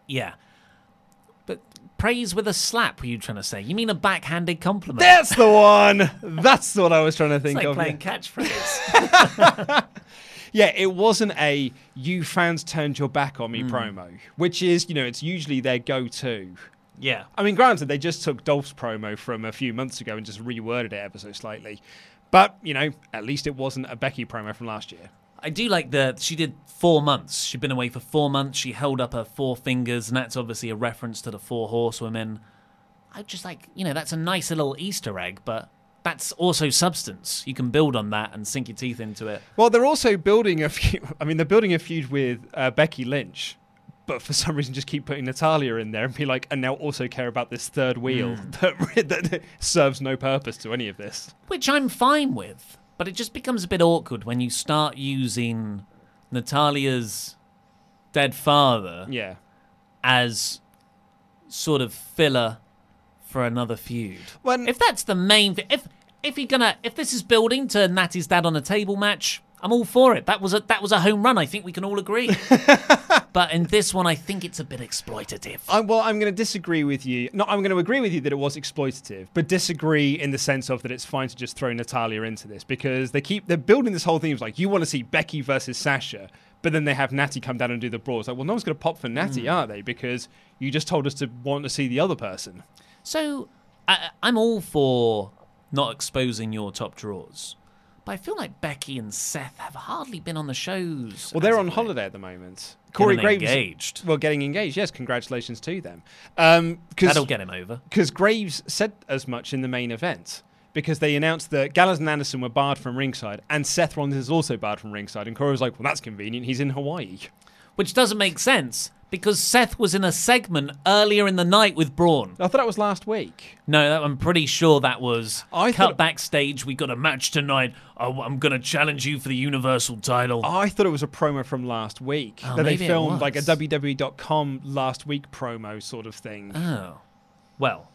Yeah. But praise with a slap, were you trying to say? You mean a backhanded compliment?
That's the one. That's what I was trying to think
like
of.
playing catchphrase.
Yeah, it wasn't a "you fans turned your back on me"
Hmm.
promo, which is, you know, it's usually their go-to.
yeah.
I mean, granted, they just took Dolph's promo from a few months ago and just reworded it ever so slightly. But, you know, at least it wasn't a Becky promo from last year.
I do like that she did four months. She'd been away for four months. She held up her four fingers, and that's obviously a reference to the four horsewomen. I just like, you know, that's a nice little Easter egg, but that's also substance. You can build on that and sink your teeth into it.
Well, they're also building a feud. I mean, they're building a feud with uh, Becky Lynch, but for some reason, just keep putting Natalya in there and be like, and now also care about this third wheel that, that serves no purpose to any of this.
Which I'm fine with, but it just becomes a bit awkward when you start using Natalya's dead father
Yeah.
as sort of filler for another feud.
When-
if that's the main, fi- if if you're gonna, if this is building to Natty's dad on a table match, I'm all for it. That was a that was a home run. I think we can all agree. but in this one, I think it's a bit exploitative.
I, well, I'm going to disagree with you. No, I'm going to agree with you that it was exploitative, but disagree in the sense of that it's fine to just throw Natalya into this because they keep they're building this whole thing of like you want to see Becky versus Sasha, but then they have Natty come down and do the brawl. It's like, well, no one's going to pop for Natty,
Mm.
are they? Because you just told us to want to see the other person.
So I, I'm all for not exposing your top drawers. But I feel like Becky and Seth have hardly been on the shows.
Well, they're on holiday at the moment. Corey Graves
engaged.
Well, getting engaged. Yes, congratulations to them. Um, cause,
That'll get him over.
Because Graves said as much in the main event. Because they announced that Gallows and Anderson were barred from ringside, and Seth Rollins is also barred from ringside. And Corey was like, "Well, that's convenient. He's in Hawaii."
Which doesn't make sense because Seth was in a segment earlier in the night with Braun.
I thought that was last week.
No, that, I'm pretty sure that was
I
cut
thought-
backstage. We got a match tonight. Oh, I'm going to challenge you for the Universal title.
I thought it was a promo from last week
Oh,
that they filmed, like a. WWE.com last week promo sort of thing.
Oh. Well,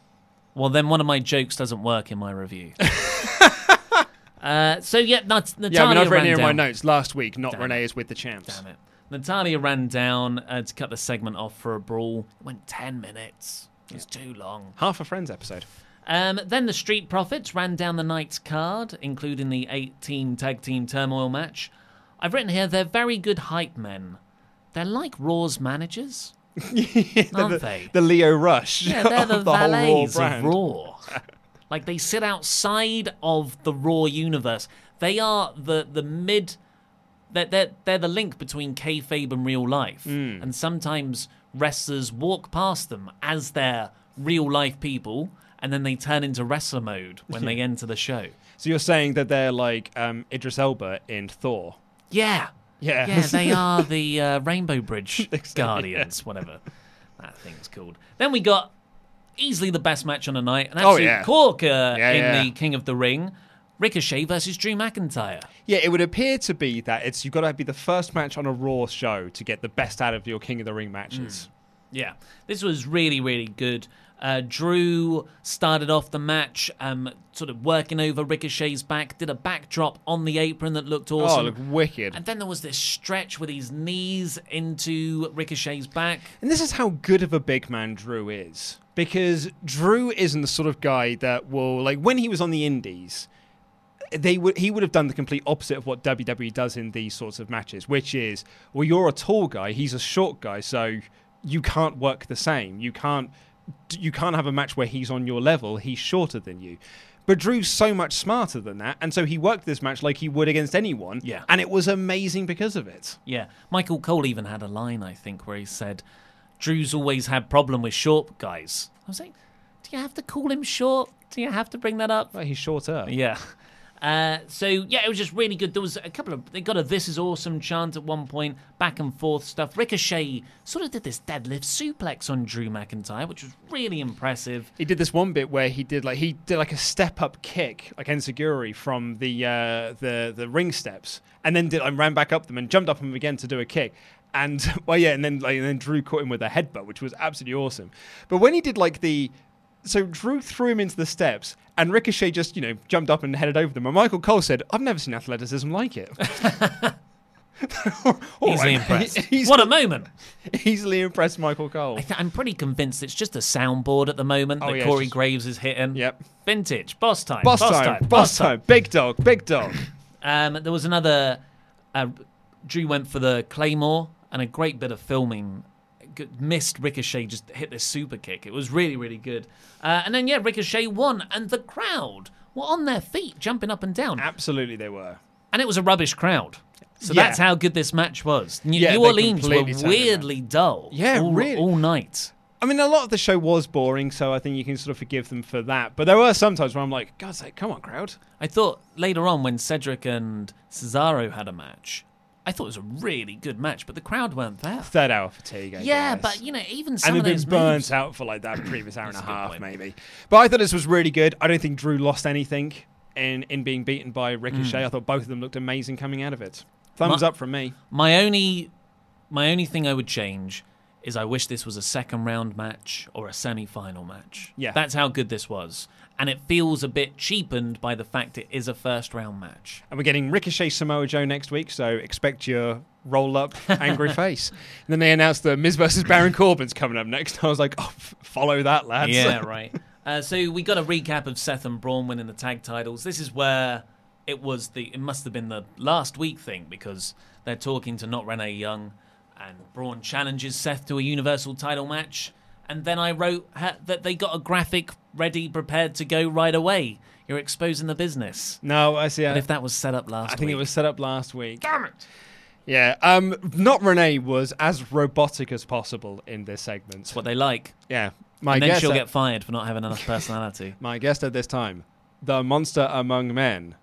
well, then one of my jokes doesn't work in my review. uh, so yeah, that's Natalya
yeah, I mean, I've written here in my notes last week. Not
Damn
Renee is with the champs.
Damn it. Natalya ran down uh, to cut the segment off for a brawl. It went 10 minutes. It was too long.
Half a Friends episode.
Um, then the Street Profits ran down the night's card, including the eight team tag team turmoil match. I've written here they're very good hype men. They're like Raw's managers, aren't
the,
they?
the Lio Rush
Yeah, they're the,
the whole Raw
valets of Raw. like they sit outside of the Raw universe. They are the the mid. They're, they're, they're the link between kayfabe and real life.
Hmm.
And sometimes wrestlers walk past them as they're real life people, and then they turn into wrestler mode when they enter the show.
So you're saying that they're like um, Idris Elba in Thor?
Yeah,
Yeah.
Yeah, they are the uh, Rainbow Bridge Guardians, whatever that thing's called. Then we got easily the best match on the night, an
Oh,
absolute
yeah.
corker
Yeah,
in
yeah.
the King of the Ring. Ricochet versus Drew McIntyre.
Yeah, it would appear to be that it's you've got to be the first match on a Raw show to get the best out of your King of the Ring matches.
Yeah, this was really, really good. Uh, Drew started off the match, um, sort of working over Ricochet's back, did a backdrop on the apron that looked awesome.
Oh, looked wicked.
And then there was this stretch with his knees into Ricochet's back.
And this is how good of a big man Drew is. Because Drew isn't the sort of guy that will like when he was on the indies, they would he would have done the complete opposite of what WWE does in these sorts of matches, which is, well, you're a tall guy, he's a short guy, so you can't work the same. You can't you can't have a match where he's on your level, he's shorter than you. But Drew's so much smarter than that, and so he worked this match like he would against anyone.
Yeah.
And it was amazing because of it.
Yeah, Michael Cole even had a line, I think, where he said, "Drew's always had problem with short guys." I was like, "Do you have to call him short? Do you have to bring that up?"
Well, he's shorter.
Yeah. Uh, so yeah, it was just really good. There was a couple of they got a "This is awesome" chant at one point, back and forth stuff. Ricochet sort of did this deadlift suplex on Drew McIntyre, which was really impressive.
He did this one bit where he did like he did like a step up kick like enzuigiri from the uh, the the ring steps, and then did and ran back up them and jumped up them again to do a kick. And well, yeah, and then like and then Drew caught him with a headbutt, which was absolutely awesome. But when he did like the so Drew threw him into the steps, and Ricochet just you know jumped up and headed over them. And Michael Cole said, "I've never seen athleticism like it."
Easily
right.
impressed. What a moment!
Easily impressed, Michael Cole.
I th- I'm pretty convinced it's just a soundboard at the moment
Oh,
that
yeah,
Corey
just-
Graves is hitting.
Yep.
Vintage, boss time,
Boss, time, boss time, big dog, big dog.
Um, there was another. Uh, Drew went for the claymore and a great bit of filming. Missed Ricochet just hit this super kick. It was really really good. Uh, and then yeah, Ricochet won, and the crowd were on their feet, jumping up and down.
Absolutely, they were.
And it was a rubbish crowd. So
Yeah.
that's how good this match was. New,
Yeah,
New Orleans were
completely turned it around.
weirdly dull.
Yeah,
all,
really.
all night.
I mean, a lot of the show was boring, so I think you can sort of forgive them for that. But there were some times where I'm like, God's sake, come on, crowd.
I thought later on when Cedric and Cesaro had a match, I thought it was a really good match, but the crowd weren't there.
Third hour fatigue, I
yeah,
guess.
but you know, even some
and
of those
been burnt
moves-
out for like that previous hour and a
a
half,
point.
maybe. But I thought this was really good. I don't think Drew lost anything in, in being beaten by Ricochet.
Mm.
I thought both of them looked amazing coming out of it. Thumbs
My-
up from me.
My only, my only thing I would change is I wish this was a second round match or a semi final match.
Yeah.
that's how good this was, and it feels a bit cheapened by the fact it is a first round match.
And we're getting Ricochet Samoa Joe next week, so expect your roll up angry face. And then they announced the Miz versus Baron Corbin's coming up next. I was like, oh, f- follow that, lads.
Yeah, right. Uh, so we got a recap of Seth and Braun winning the tag titles. This is where it was the. It must have been the last week thing because they're talking to not Renee Young, and Braun challenges Seth to a Universal title match. And then I wrote ha- that they got a graphic ready, prepared to go right away. You're exposing the business.
No, I see.
But
I-
if that was set up last week.
I think
week,
it was set up last week. Damn it! Yeah, um, not Renee was as robotic as possible in this segment. That's
what they like.
Yeah, my
and then
guess
she'll
at-
get fired for not having enough personality.
My guest at this time, the monster among men,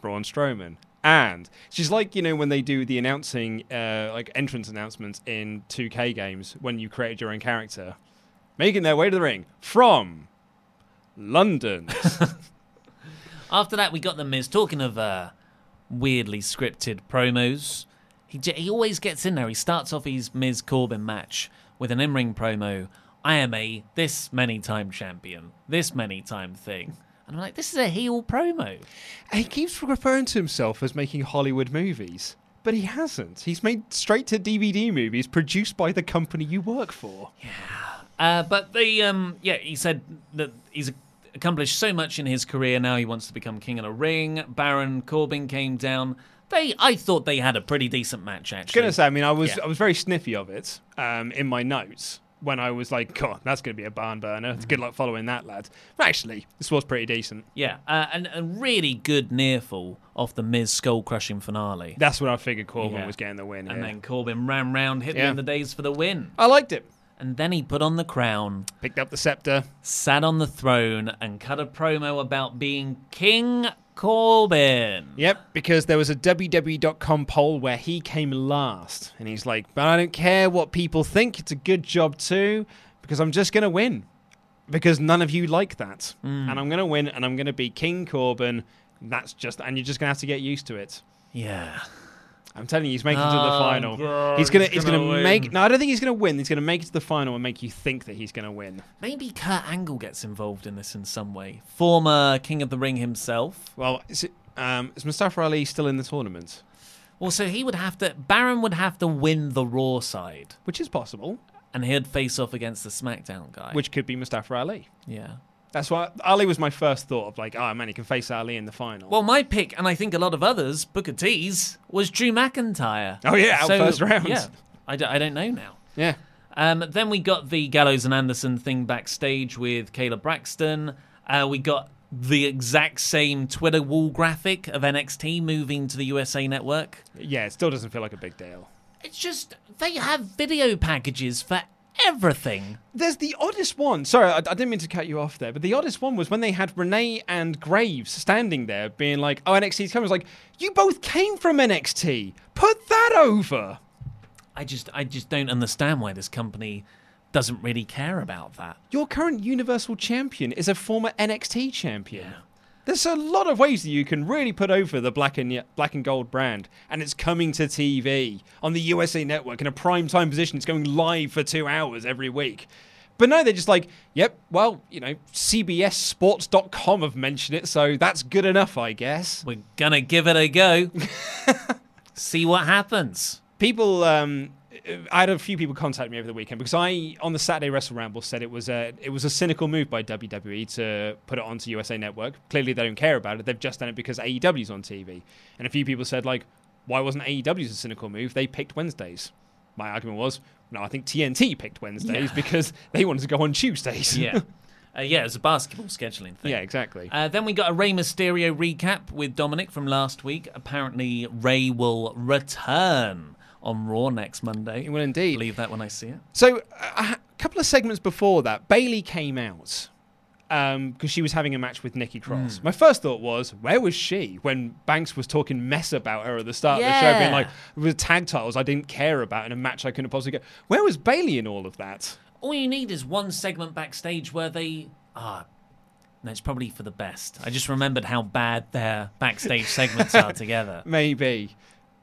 Braun Strowman. And she's like, you know, when they do the announcing, uh, like entrance announcements in 2K games when you created your own character, making their way to the ring from London.
After that, we got the Miz talking of uh, weirdly scripted promos. He j- he always gets in there. He starts off his Miz Corbin match with an in-ring promo. I am a this many time champion, this many time thing, and I'm like, this is a heel promo.
he keeps referring to himself as making Hollywood movies, but he hasn't. He's made straight to DVD movies produced by the company you work for. Yeah.
Uh, but the um, yeah, he said that he's accomplished so much in his career. Now he wants to become king of the ring. Baron Corbin came down. They, I thought they had a pretty decent match Actually,
I was
actually.
gonna say, I mean, I was
Yeah.
I was very sniffy of it um, in my notes when I was like, God, that's gonna be a barn burner. It's Good luck following that, lad. But actually, this was pretty decent.
Yeah, uh, and a really good near fall off the Miz skull crushing finale.
That's what I figured Corbin
Yeah.
was getting the win.
And
here.
then Corbin ran round, hit
Yeah.
me in the days for the win.
I liked it.
And then he put on the crown,
picked up the scepter,
sat on the throne, and cut a promo about being King Corbin.
Yep, because there was a WWE.com poll where he came last. And he's like, but I don't care what people think. It's a good job too, because I'm just going to win. Because none of you like that.
Mm.
And I'm going to win, and I'm going to be King Corbin. That's just, and you're just going to have to get used to it.
Yeah.
I'm telling you, he's making it to the
Oh,
final.
God,
he's gonna,
he's
he's
gonna
gonna, make.
win.
No, I don't think he's gonna win. He's gonna make it to the final and make you think that he's gonna win.
Maybe Kurt Angle gets involved in this in some way. Former King of the Ring himself.
Well, is, it, um, is Mustafa Ali still in the tournament?
Well, so he would have to. Baron would have to win the Raw side,
which is possible,
and he'd face off against the SmackDown guy.
Which could be Mustafa Ali.
Yeah.
That's why Ali was my first thought of like, oh man, he can face Ali in the final.
Well, my pick, and I think a lot of others, Booker T's, was Drew McIntyre.
Oh, yeah, out first round.
Yeah, I, d- I don't know now.
Yeah.
Um, then we got the Gallows and Anderson thing backstage with Kayla Braxton. Uh, we got the exact same Twitter wall graphic of NXT moving to the USA Network.
yeah, it still doesn't feel like a big deal.
It's just they have video packages for everything.
There's the oddest one. Sorry, I, I didn't mean to cut you off there, but the oddest one was when they had Renee and Graves standing there, being like, "Oh, NXT's coming." I was like, "You both came from NXT. Put that over."
I just I just don't understand why this company doesn't really care about that.
Your current Universal Champion is a former NXT champion. There's a lot of ways that you can really put over the black and black and gold brand, and it's coming to TV on the USA Network in a prime time position. It's going live for two hours every week. But no, they're just like, yep, well, you know, CBSSports.com have mentioned it, so that's good enough, I guess.
We're gonna give it a go. See what happens.
People, um, I had a few people contact me over the weekend because I, on the Saturday Wrestle Ramble, said it was a it was a cynical move by WWE to put it onto USA Network. Clearly, they don't care about it. They've just done it because AEW's on TV. And a few people said like, why wasn't AEW's a cynical move? They picked Wednesdays. My argument was, no, I think TNT picked Wednesdays
Yeah.
because they wanted to go on Tuesdays.
Yeah. Uh, yeah, it's a basketball scheduling thing.
yeah, exactly.
Uh, then we got a Rey Mysterio recap with Dominic from last week. Apparently, Rey will return on Raw next Monday.
Well, indeed.
Leave that when I see it.
So a couple of segments before that, Bayley came out because she was having a match with Nikki Cross.
Mm.
My first thought was, where was she when Banks was talking mess about her at the start of the show, being like, with tag titles I didn't care about in a match I couldn't possibly get. Where was Bayley in all of that?
All you need is one segment backstage where they ah. No, it's probably for the best. I just remembered how bad their backstage segments are together.
Maybe.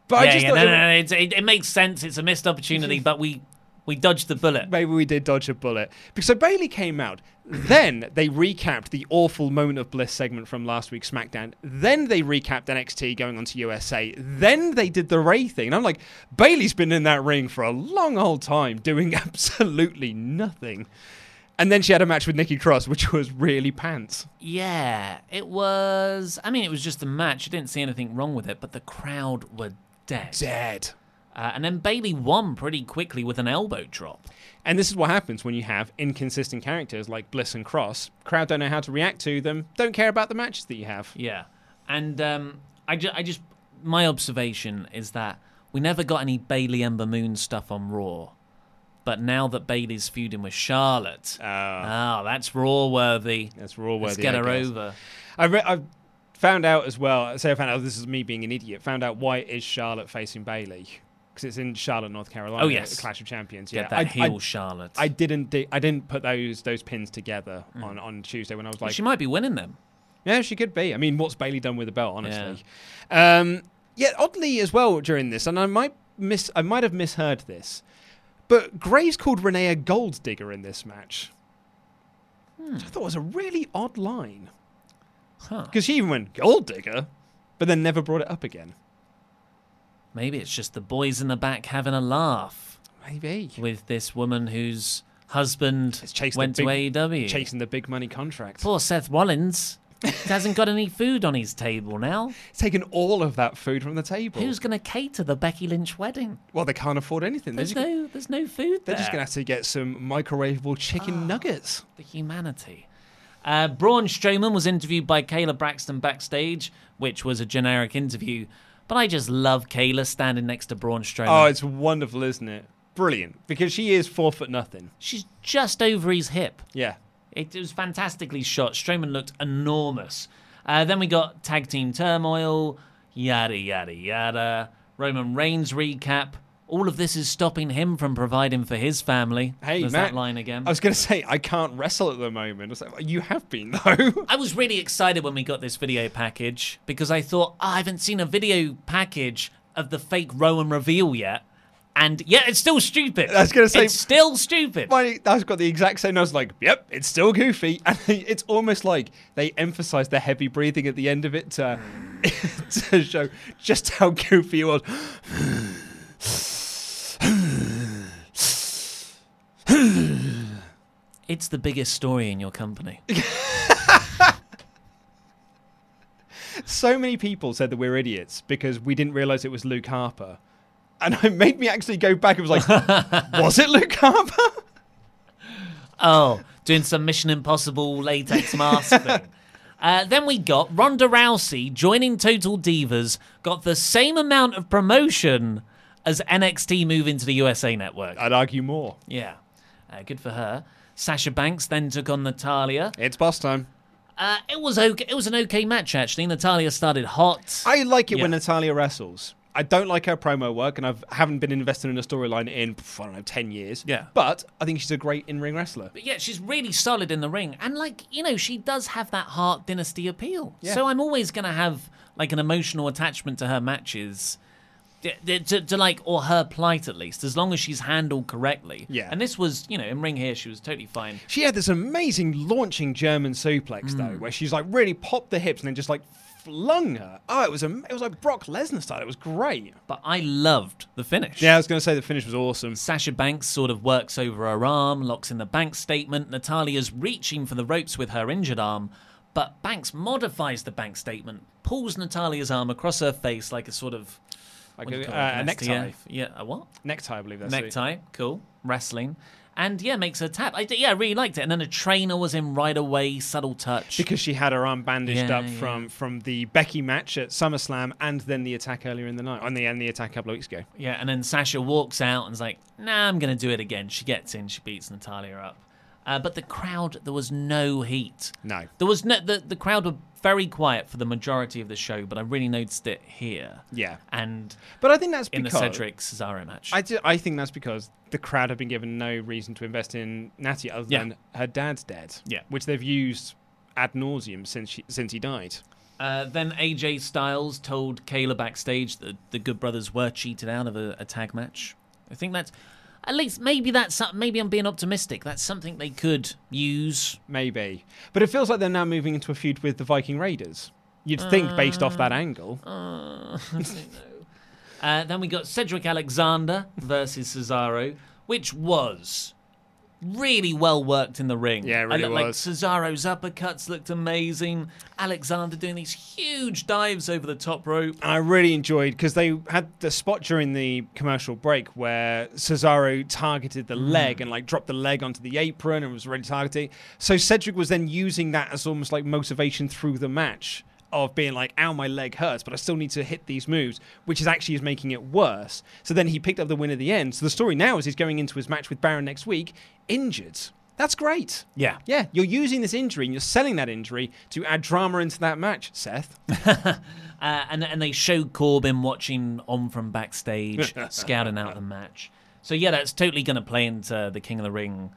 But
yeah,
I just
yeah,
thought
no,
it-
no, no, it's, it, it makes sense. It's a missed opportunity, mm-hmm. but we we dodged the bullet.
Maybe we did dodge a bullet. Because so Bayley came out. Then they recapped the awful moment of bliss segment from last week's SmackDown. Then they recapped NXT going on to USA. Then they did the Rey thing. And I'm like, Bayley's been in that ring for a long old time doing absolutely nothing. And then she had a match with Nikki Cross, which was really pants.
Yeah, it was. I mean, it was just a match. I didn't see anything wrong with it, but the crowd were dead.
Dead.
Uh, and then Bayley won pretty quickly with an elbow drop.
And this is what happens when you have inconsistent characters like Bliss and Cross. Crowd don't know how to react to them, don't care about the matches that you have.
Yeah, and um, I, ju- I just my observation is that we never got any Bayley Ember Moon stuff on Raw, but now that Bayley's feuding with Charlotte, ah, that's Raw worthy.
That's Raw
Let's
worthy,
get
I
her
guess.
over.
I, re- I found out as well. Say I found out this is me being an idiot. Found out why is Charlotte facing Bayley because it's in Charlotte, North Carolina.
Oh, yes.
the Clash of Champions.
Get
yeah,
that
I,
heel
I,
Charlotte.
I didn't. Di- I didn't put those those pins together on, on Tuesday when I was
Well,
like,
she might be winning them.
yeah, she could be. I mean, what's Bayley done with the belt? Honestly, um, yeah. Oddly as well during this, and I might miss. I might have misheard this, but Graves called Renee a gold digger in this match. Which I thought was a really odd line.
Huh.
Because she even went gold digger, but then never brought it up again.
Maybe it's just the boys in the back having a laugh.
Maybe
with this woman whose husband went to
big-
AEW.
chasing the big money contract.
Poor Seth Rollins. he hasn't got any food on his table now.
He's taken all of that food from the table.
Who's going to cater the Becky Lynch wedding?
Well, they can't afford anything.
There's
just,
no, there's no food
they're
there.
just going to have to get some microwavable chicken ah, nuggets.
the humanity. Uh, Braun Strowman was interviewed by Kayla Braxton backstage, which was a generic interview. But I just love Kayla standing next to Braun Strowman.
Oh, it's wonderful, isn't it? Brilliant. Because she is four foot nothing.
She's just over his hip.
Yeah.
It was fantastically shot. Strowman looked enormous. Uh, then we got tag team turmoil, yada yada yada. Roman Reigns recap. All of this is stopping him from providing for his family.
Hey,
There's
Matt.
that line again.
I was going to say I can't wrestle at the moment. I was like, you have been though.
I was really excited when we got this video package because I thought "Oh, I haven't seen a video package of the fake Rowan reveal yet, and yeah, it's still stupid.
I was going to say
it's still stupid.
My, I've got the exact same. I was like, "Yep, it's still goofy," and it's almost like they emphasise the heavy breathing at the end of it to, to show just how goofy it was.
It's the biggest story in your company.
so many people said that we're idiots because we didn't realise it was Luke Harper, and it made me actually go back. and was like, "Was it Luke Harper?"
Oh, doing some Mission Impossible latex mask thing. Uh, then we got Ronda Rousey joining Total Divas, got the same amount of promotion as NXT move into the USA Network.
I'd argue more.
Yeah, uh, good for her. Sasha Banks then took on Natalya.
It's boss time.
Uh, it was okay. It was an okay match actually. Natalya started hot.
I like it when Natalya wrestles. I don't like her promo work, and I haven't been invested in a storyline in I don't know ten years.
Yeah.
but I think she's a great in-ring wrestler.
But yeah, she's really solid in the ring. And, like, you know, she does have that Heart Dynasty appeal.
Yeah.
So I'm always going to have, like, an emotional attachment to her matches. To, to, to, like, or her plight at least, as long as she's handled correctly.
Yeah.
And this was, you know, in ring here, she was totally fine.
She had this amazing launching German suplex
Mm.
though, where she's like really popped the hips and then just like flung her. Oh, it was a, it was like Brock Lesnar style. It was great.
But I loved the finish.
Yeah, I was going to say the finish was awesome.
Sasha Banks sort of works over her arm, locks in the Banks statement. Natalya's reaching for the ropes with her injured arm, but Banks modifies the Banks statement, pulls Natalya's arm across her face like a sort of
Like
what do you
a, uh, a necktie.
Yeah, a what?
Necktie, I believe that's it.
Necktie, cool. Wrestling. And yeah, makes her tap. I, d- yeah, I really liked it. And then a trainer was in right away, subtle touch.
Because she had her arm bandaged
Yeah,
up
yeah.
from from the Becky match at SummerSlam and then the attack earlier in the night, on the and the attack a couple of weeks ago.
Yeah, and then Sasha walks out and is like, nah, I'm going to do it again. She gets in, she beats Natalya up. Uh, but the crowd, there was no heat.
No.
There was no, the, the crowd were very quiet for the majority of the show, but I really noticed it here.
Yeah.
And
But I think that's
in the Cedric Cesaro match.
I, do- I think that's because the crowd have been given no reason to invest in Natty other
Yeah.
than her dad's dead.
Yeah.
Which they've used ad nauseum since she, since he died.
Uh, then AJ Styles told Kayla backstage that the Good Brothers were cheated out of a, a tag match. I think that's at least maybe that's maybe I'm being optimistic. That's something they could use.
Maybe. But it feels like they're now moving into a feud with the Viking Raiders. You'd think based off that angle.
Uh, I don't know. Uh, then we got Cedric Alexander versus Cesaro, which was really well worked in the ring.
Yeah,
I
really
Like
was.
Cesaro's uppercuts looked amazing. Alexander doing these huge dives over the top rope.
I really enjoyed because they had the spot during the commercial break where Cesaro targeted the
Mm.
leg and like dropped the leg onto the apron and was really targeting. So Cedric was then using that as almost like motivation through the match of being like, ow, my leg hurts, but I still need to hit these moves, which is actually is making it worse. So then he picked up the win at the end. So the story now is he's going into his match with Baron next week injured. That's great.
Yeah.
Yeah, you're using this injury and you're selling that injury to add drama into that match, Seth.
Uh, and and they showed Corbin watching on from backstage, scouting out the match. So yeah, that's totally going to play into the King of the Ring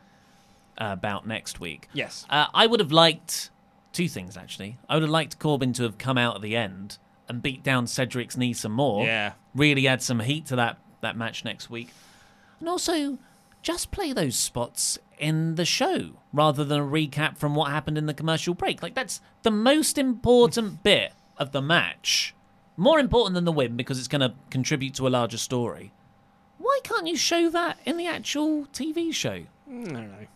uh, bout next week.
Yes.
Uh, I would have liked two things actually. I would have liked Corbin to have come out at the end and beat down Cedric's knee some more.
Yeah.
Really add some heat to that that match next week, and also just play those spots in the show rather than a recap from what happened in the commercial break. Like that's the most important bit of the match. More important than the win because it's going to contribute to a larger story. Why can't you show that in the actual TV show?
Mm, I don't know.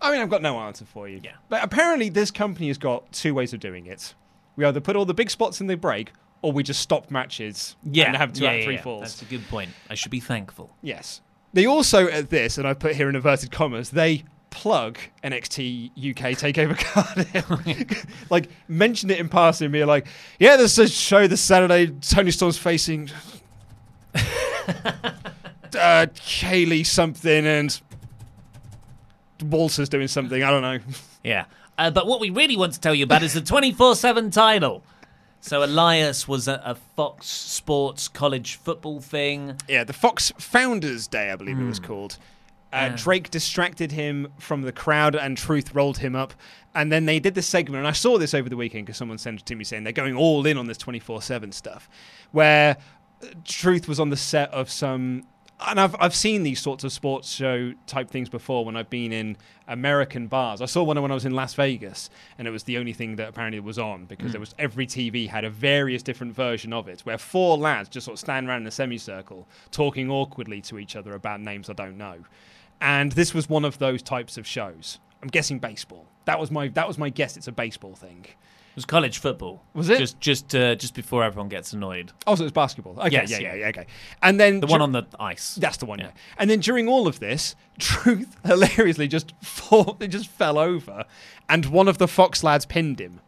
I mean, I've got no answer for you.
Yeah.
But apparently, this company has got two ways of doing it. We either put all the big spots in the break, or we just stop matches
Yeah,
and have two
yeah,
out of
yeah,
three
yeah.
falls.
That's a good point. I should be thankful.
Yes. They also, at this, and I've put here in inverted commas, they plug NXT UK Takeover Cardiff. like, mention it in passing, be like, yeah, there's a show this Saturday. Toni Storm's facing uh, Kaylee something, and Walter's doing something. I don't know.
Yeah. Uh, but what we really want to tell you about is the 24 7 title. So Elias was a, a Fox Sports college football thing.
Yeah, the Fox Founders Day, I believe it was
Hmm.
called. Uh,
Yeah.
Drake distracted him from the crowd, and Truth rolled him up. And then they did this segment, and I saw this over the weekend because someone sent it to me saying they're going all in on this 24 7 stuff, where uh, Truth was on the set of some. And I've, I've seen these sorts of sports show type things before when I've been in American bars. I saw one when I was in Las Vegas, and it was the only thing that apparently was on because
Mm.
there was every TV had a various different version of it, where four lads just sort of stand around in a semicircle talking awkwardly to each other about names I don't know. And this was one of those types of shows. I'm guessing baseball. That was my that was my guess. It's a baseball thing.
It was college football.
Was it?
Just just uh, just before everyone gets annoyed.
Oh, so it was basketball. Okay,
Yes,
yeah,
yeah.
yeah, yeah, okay. And then
The one on the ice.
That's the one. Yeah. And then during all of this, Truth hilariously just fall, it just fell over, and one of the Fox lads pinned him.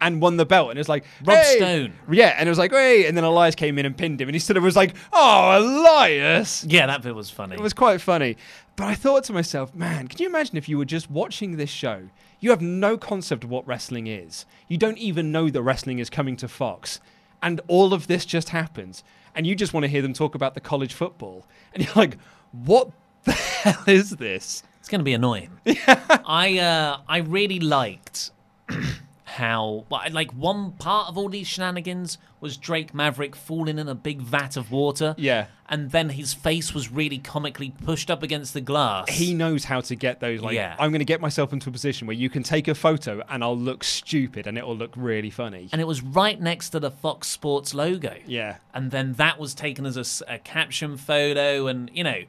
And won the belt, and it was like
Rob
"Hey!"
Stone.
Yeah, and it was like, hey, and then Elias came in and pinned him, and he there and was like, oh, Elias.
Yeah, that bit was funny.
It was quite funny. But I thought to myself, man, can you imagine if you were just watching this show? You have no concept of what wrestling is. You don't even know that wrestling is coming to Fox. And all of this just happens. And you just want to hear them talk about the college football. And you're like, what the hell is this?
It's going to be annoying. I uh, I really liked how like one part of all these shenanigans was Drake Maverick falling in a big vat of water.
Yeah.
And then his face was really comically pushed up against the glass.
He knows how to get those. Like,
Yeah.
I'm going to get myself into a position where you can take a photo and I'll look stupid and it'll look really funny.
and it was right next to the Fox Sports logo.
Yeah.
And then that was taken as a caption photo, and you know,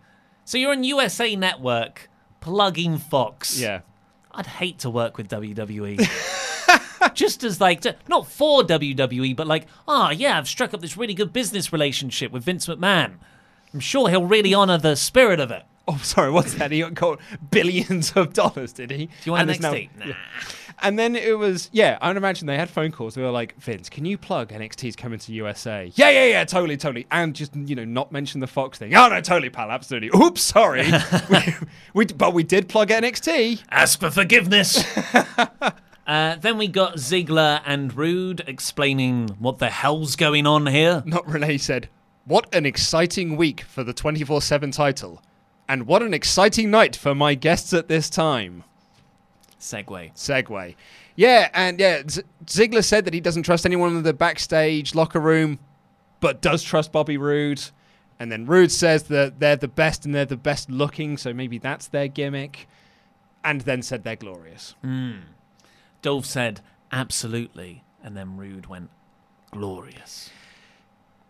so you're on USA Network plugging Fox.
Yeah.
I'd hate to work with WWE. Just as like, to- not for WWE, but like, oh yeah, I've struck up this really good business relationship with Vince McMahon. I'm sure he'll really honor the spirit of it.
Oh, sorry, what's that? He got billions of dollars, did he?
Do you want
And
NXT?
now- yeah. And then it was, yeah, I would imagine they had phone calls. They were like, Vince, can you plug NXT's coming to USA? Yeah, yeah, yeah, totally, totally. And just, you know, not mention the Fox thing. Oh, no, totally, pal, absolutely. Oops, sorry. we, we, but we did plug NXT.
Ask for forgiveness. uh, then we got Ziggler and Roode explaining what the hell's going on here.
Not Renee said, What an exciting week for the 24 7 title. And what an exciting night for my guests at this time.
Segway.
Segway. Yeah, and yeah, Z- Ziggler said that he doesn't trust anyone in the backstage locker room, but does trust Bobby Roode. And then Roode says that they're the best and they're the best looking, so maybe that's their gimmick. And then said they're glorious.
Mm. Dolph said, absolutely. And then Roode went, glorious.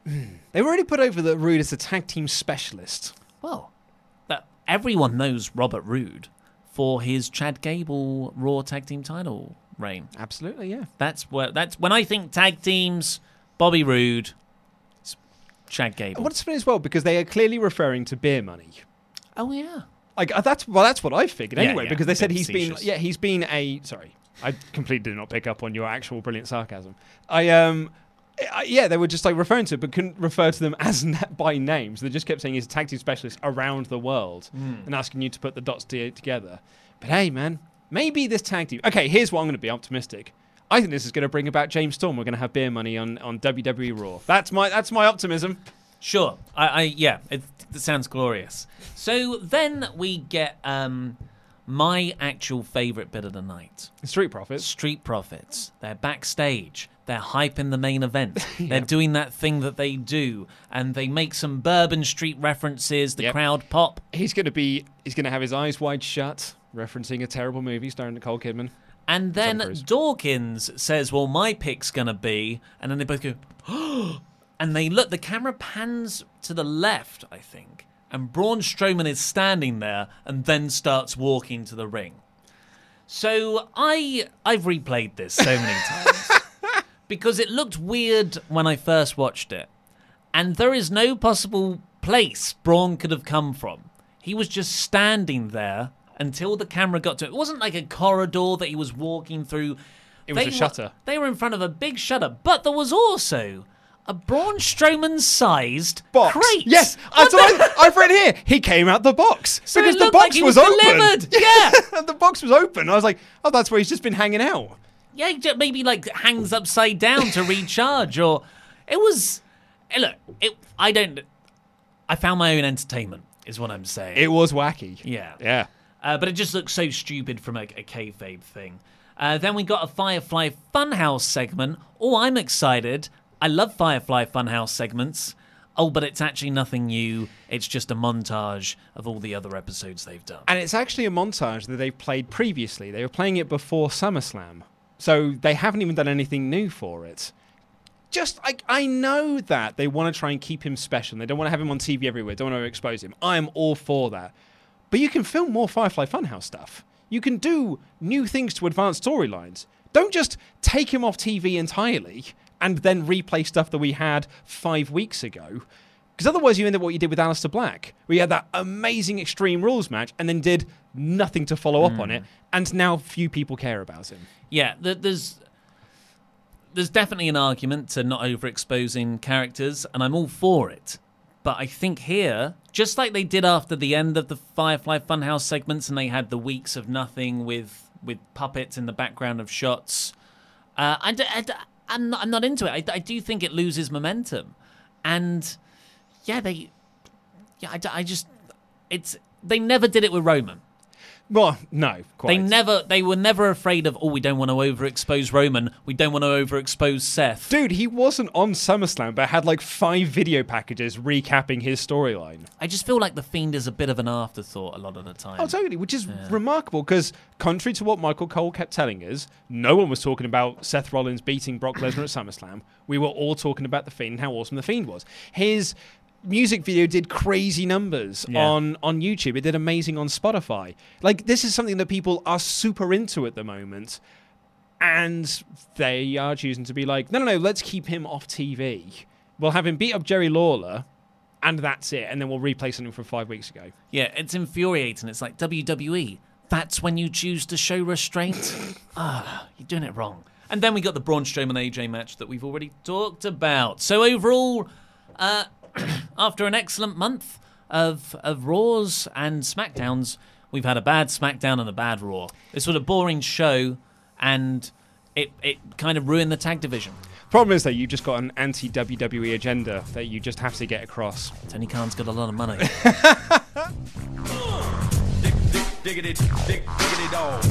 They've already put over that Roode is a tag team specialist.
Well, that everyone knows Robert Roode for his Chad Gable Raw Tag Team title reign.
Absolutely, yeah.
That's where that's when I think tag teams, Bobby Roode, it's Chad Gable.
What's funny as well, because they are clearly referring to beer money.
Oh yeah.
Like uh, that's well, that's what I figured
Yeah,
anyway.
yeah,
because they said he's been, yeah, he's been a. Sorry, I completely did not pick up on your actual brilliant sarcasm. I um, I, yeah, they were just like referring to, it, but couldn't refer to them as na- by names. They just kept saying he's a tag team specialist around the world
Mm.
and asking you to put the dots to- together. But hey, man, maybe this tag team. Okay, here's what I'm going to be optimistic. I think this is going to bring about James Storm. We're going to have beer money on, on WWE Raw. That's my that's my optimism.
Sure. I, I yeah, it, it sounds glorious. So then we get um my actual favorite bit of the night.
Street Profits.
Street Profits. They're backstage. They're hyping the main event. They're doing that thing that they do, and they make some Bourbon Street references. The
Yep.
crowd pop.
He's going to be he's going to have his eyes wide shut, referencing a terrible movie starring Nicole Kidman.
And then Dawkins says, "Well, my pick's gonna be," and then they both go, "Oh!" and they look. The camera pans to the left, I think, and Braun Strowman is standing there, and then starts walking to the ring. So I I've replayed this so many times because it looked weird when I first watched it, and there is no possible place Braun could have come from. He was just standing there until the camera got to it. It wasn't like a corridor that he was walking through.
It was
They
a
were-
shutter.
They were in front of a big shutter, but there was also a Braun Strowman sized
box.
crate.
Yes, that's what I, I've read here. He came out the box
So
because the box
like he
was,
was
open.
delivered. Yeah.
the box was open. I was like, oh, that's where he's just been hanging out.
Yeah, maybe like hangs upside down to recharge, or it was. eh, Look, it. I don't. I found my own entertainment, is what I'm saying.
It was wacky.
Yeah.
Yeah.
Uh, but it just looks so stupid from a, a kayfabe thing. Uh, then we got a Firefly Funhouse segment. Oh, I'm excited. I love Firefly Funhouse segments. Oh, but it's actually nothing new. It's just a montage of all the other episodes they've done.
And it's actually a montage that they've played previously. They were playing it before SummerSlam. So they haven't even done anything new for it. Just, I, I know that they want to try and keep him special. They don't want to have him on TV everywhere. Don't want to expose him. I am all for that. But you can film more Firefly Funhouse stuff. You can do new things to advance storylines. Don't just take him off TV entirely and then replay stuff that we had five weeks ago. Because otherwise, you end up what you did with Aleister Black, where you had that amazing Extreme Rules match and then did nothing to follow up on it, and now few people care about him.
Yeah, th- there's there's definitely an argument to not overexposing characters, and I'm all for it. But I think here, just like they did after the end of the Firefly Funhouse segments, and they had the weeks of nothing with with puppets in the background of shots, uh, I, d- I d- I'm not I'm not into it. I, I do think it loses momentum, and yeah, they yeah I, I just it's they never did it with Roman.
Well, no, quite.
They never, they were never afraid of. Oh, we don't want to overexpose Roman. We don't want to overexpose Seth.
Dude, he wasn't on SummerSlam, but had like five video packages recapping his storyline.
I just feel like the Fiend is a bit of an afterthought a lot of the time.
Oh, totally, which is remarkable because, contrary to what Michael Cole kept telling us, no one was talking about Seth Rollins beating Brock Lesnar at SummerSlam. We were all talking about The Fiend and how awesome The Fiend was. His music video did crazy numbers
Yeah.
on, on YouTube, it did amazing on Spotify. Like, this is something that people are super into at the moment. And they are choosing to be like, no, no, no, let's keep him off TV. We'll have him beat up Jerry Lawler, and that's it. And then we'll replay something from five weeks ago.
Yeah, it's infuriating. It's like WWE. That's when you choose to show restraint. ah, you're doing it wrong. And then we got the Braun Strowman AJ match that we've already talked about. So overall, uh, after an excellent month of of Raws and Smackdowns, we've had a bad Smackdown and a bad Raw. This was a boring show, and it it kind of ruined the tag division.
Problem is, though, you've just got an anti WWE agenda that you just have to get across.
Tony Khan's got a lot of money.
Diggity, dig, diggity dog.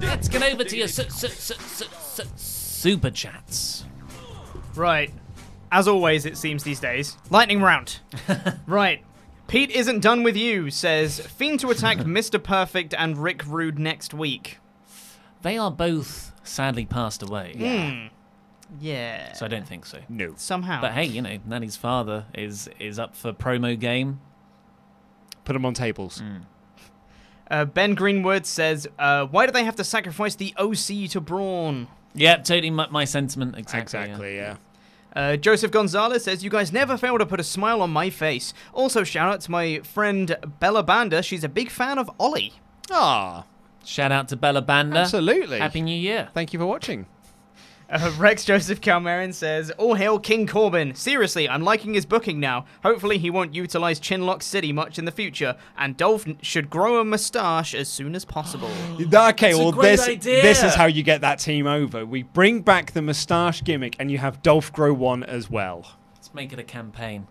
Let's get over to your su- su- su- su- su- super chats.
Right. As always, it seems these days. Lightning round. right. Pete isn't done with you, says Fiend to attack Mr. Perfect and Rick Rude next week.
They are both sadly passed away.
Hmm. Yeah.
So I don't think so.
No.
Somehow.
But hey, you know, Nanny's father is is up for promo game.
Put them on tables.
Uh, ben Greenwood says, uh, why do they have to sacrifice the OC to Braun?
Yeah, totally my, my sentiment. Exactly.
Exactly, yeah.
Uh, Joseph Gonzalez says, You guys never fail to put a smile on my face. Also, shout out to my friend Bella Banda. She's a big fan of Ollie.
Ah,
Shout out to Bella Banda.
absolutely.
Happy New Year.
Thank you for watching.
Uh, Rex Joseph Calmarin says, All hail King Corbin. Seriously, I'm liking his booking now. Hopefully, he won't utilize Chinlock City much in the future, and Dolph should grow a mustache as soon as possible.
Okay,
a
well,
great
this
idea.
this is how you get that team over. We bring back the moustache gimmick, and you have Dolph grow one as well.
Let's make it a campaign.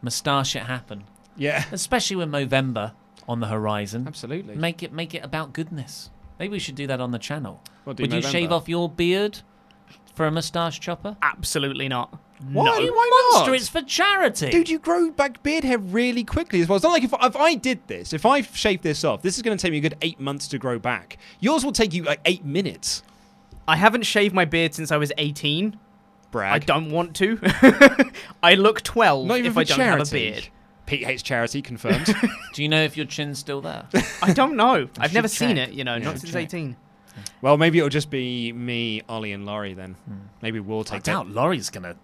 Moustache it happen.
Yeah,
Especially with Movember on the horizon.
absolutely.
Make it make it about goodness. Maybe we should do that on the channel.
What, do
Would you
Movember?
shave off your beard for a moustache chopper?
Absolutely not.
Why?
No.
You
Why
monster!
not?
It's for charity.
Dude, you grow back beard hair really quickly as well. It's not like if, if I did this, if I shaved this off, this is going to take me a good eight months to grow back. Yours will take you like eight minutes.
I haven't shaved my beard since I was 18.
Brag.
I don't want to. I look 12
Not even
if I don't
charity.
have a beard.
Pete hates charity, confirmed.
Do you know if your chin's still there?
I don't know. I've
should
never seen it, you know,
Yeah,
not since
check.
18.
Well, maybe it'll just be me, Ollie, and Laurie then. Maybe we'll take.
I
take
doubt
that.
Laurie's gonna.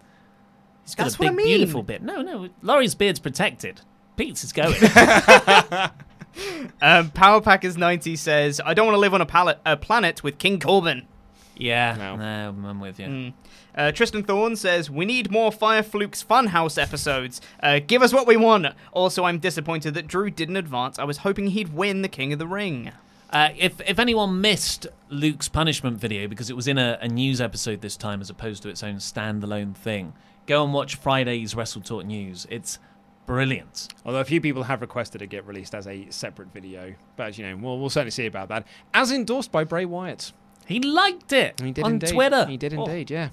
He's got
That's
a
what I
big,
mean.
beautiful beard. No, no, Laurie's beard's protected. Pete's is going.
Um, Power Packers 90 says, I don't want to live on a, pallet, a planet with King Corbin.
Yeah, no, I'm with you.
Mm. Uh, Tristan Thorne says, We need more Fire Flukes Funhouse episodes. Uh, give us what we want. Also, I'm disappointed that Drew didn't advance. I was hoping he'd win the King of the Ring.
Uh, if if anyone missed Luke's punishment video because it was in a, a news episode this time as opposed to its own standalone thing, go and watch Friday's WrestleTalk News. It's brilliant.
Although a few people have requested it get released as a separate video, but you know, we'll, we'll certainly see about that. As endorsed by Bray Wyatt.
He liked it
He did
on
indeed.
Twitter.
He did
Oh.
indeed. Yeah.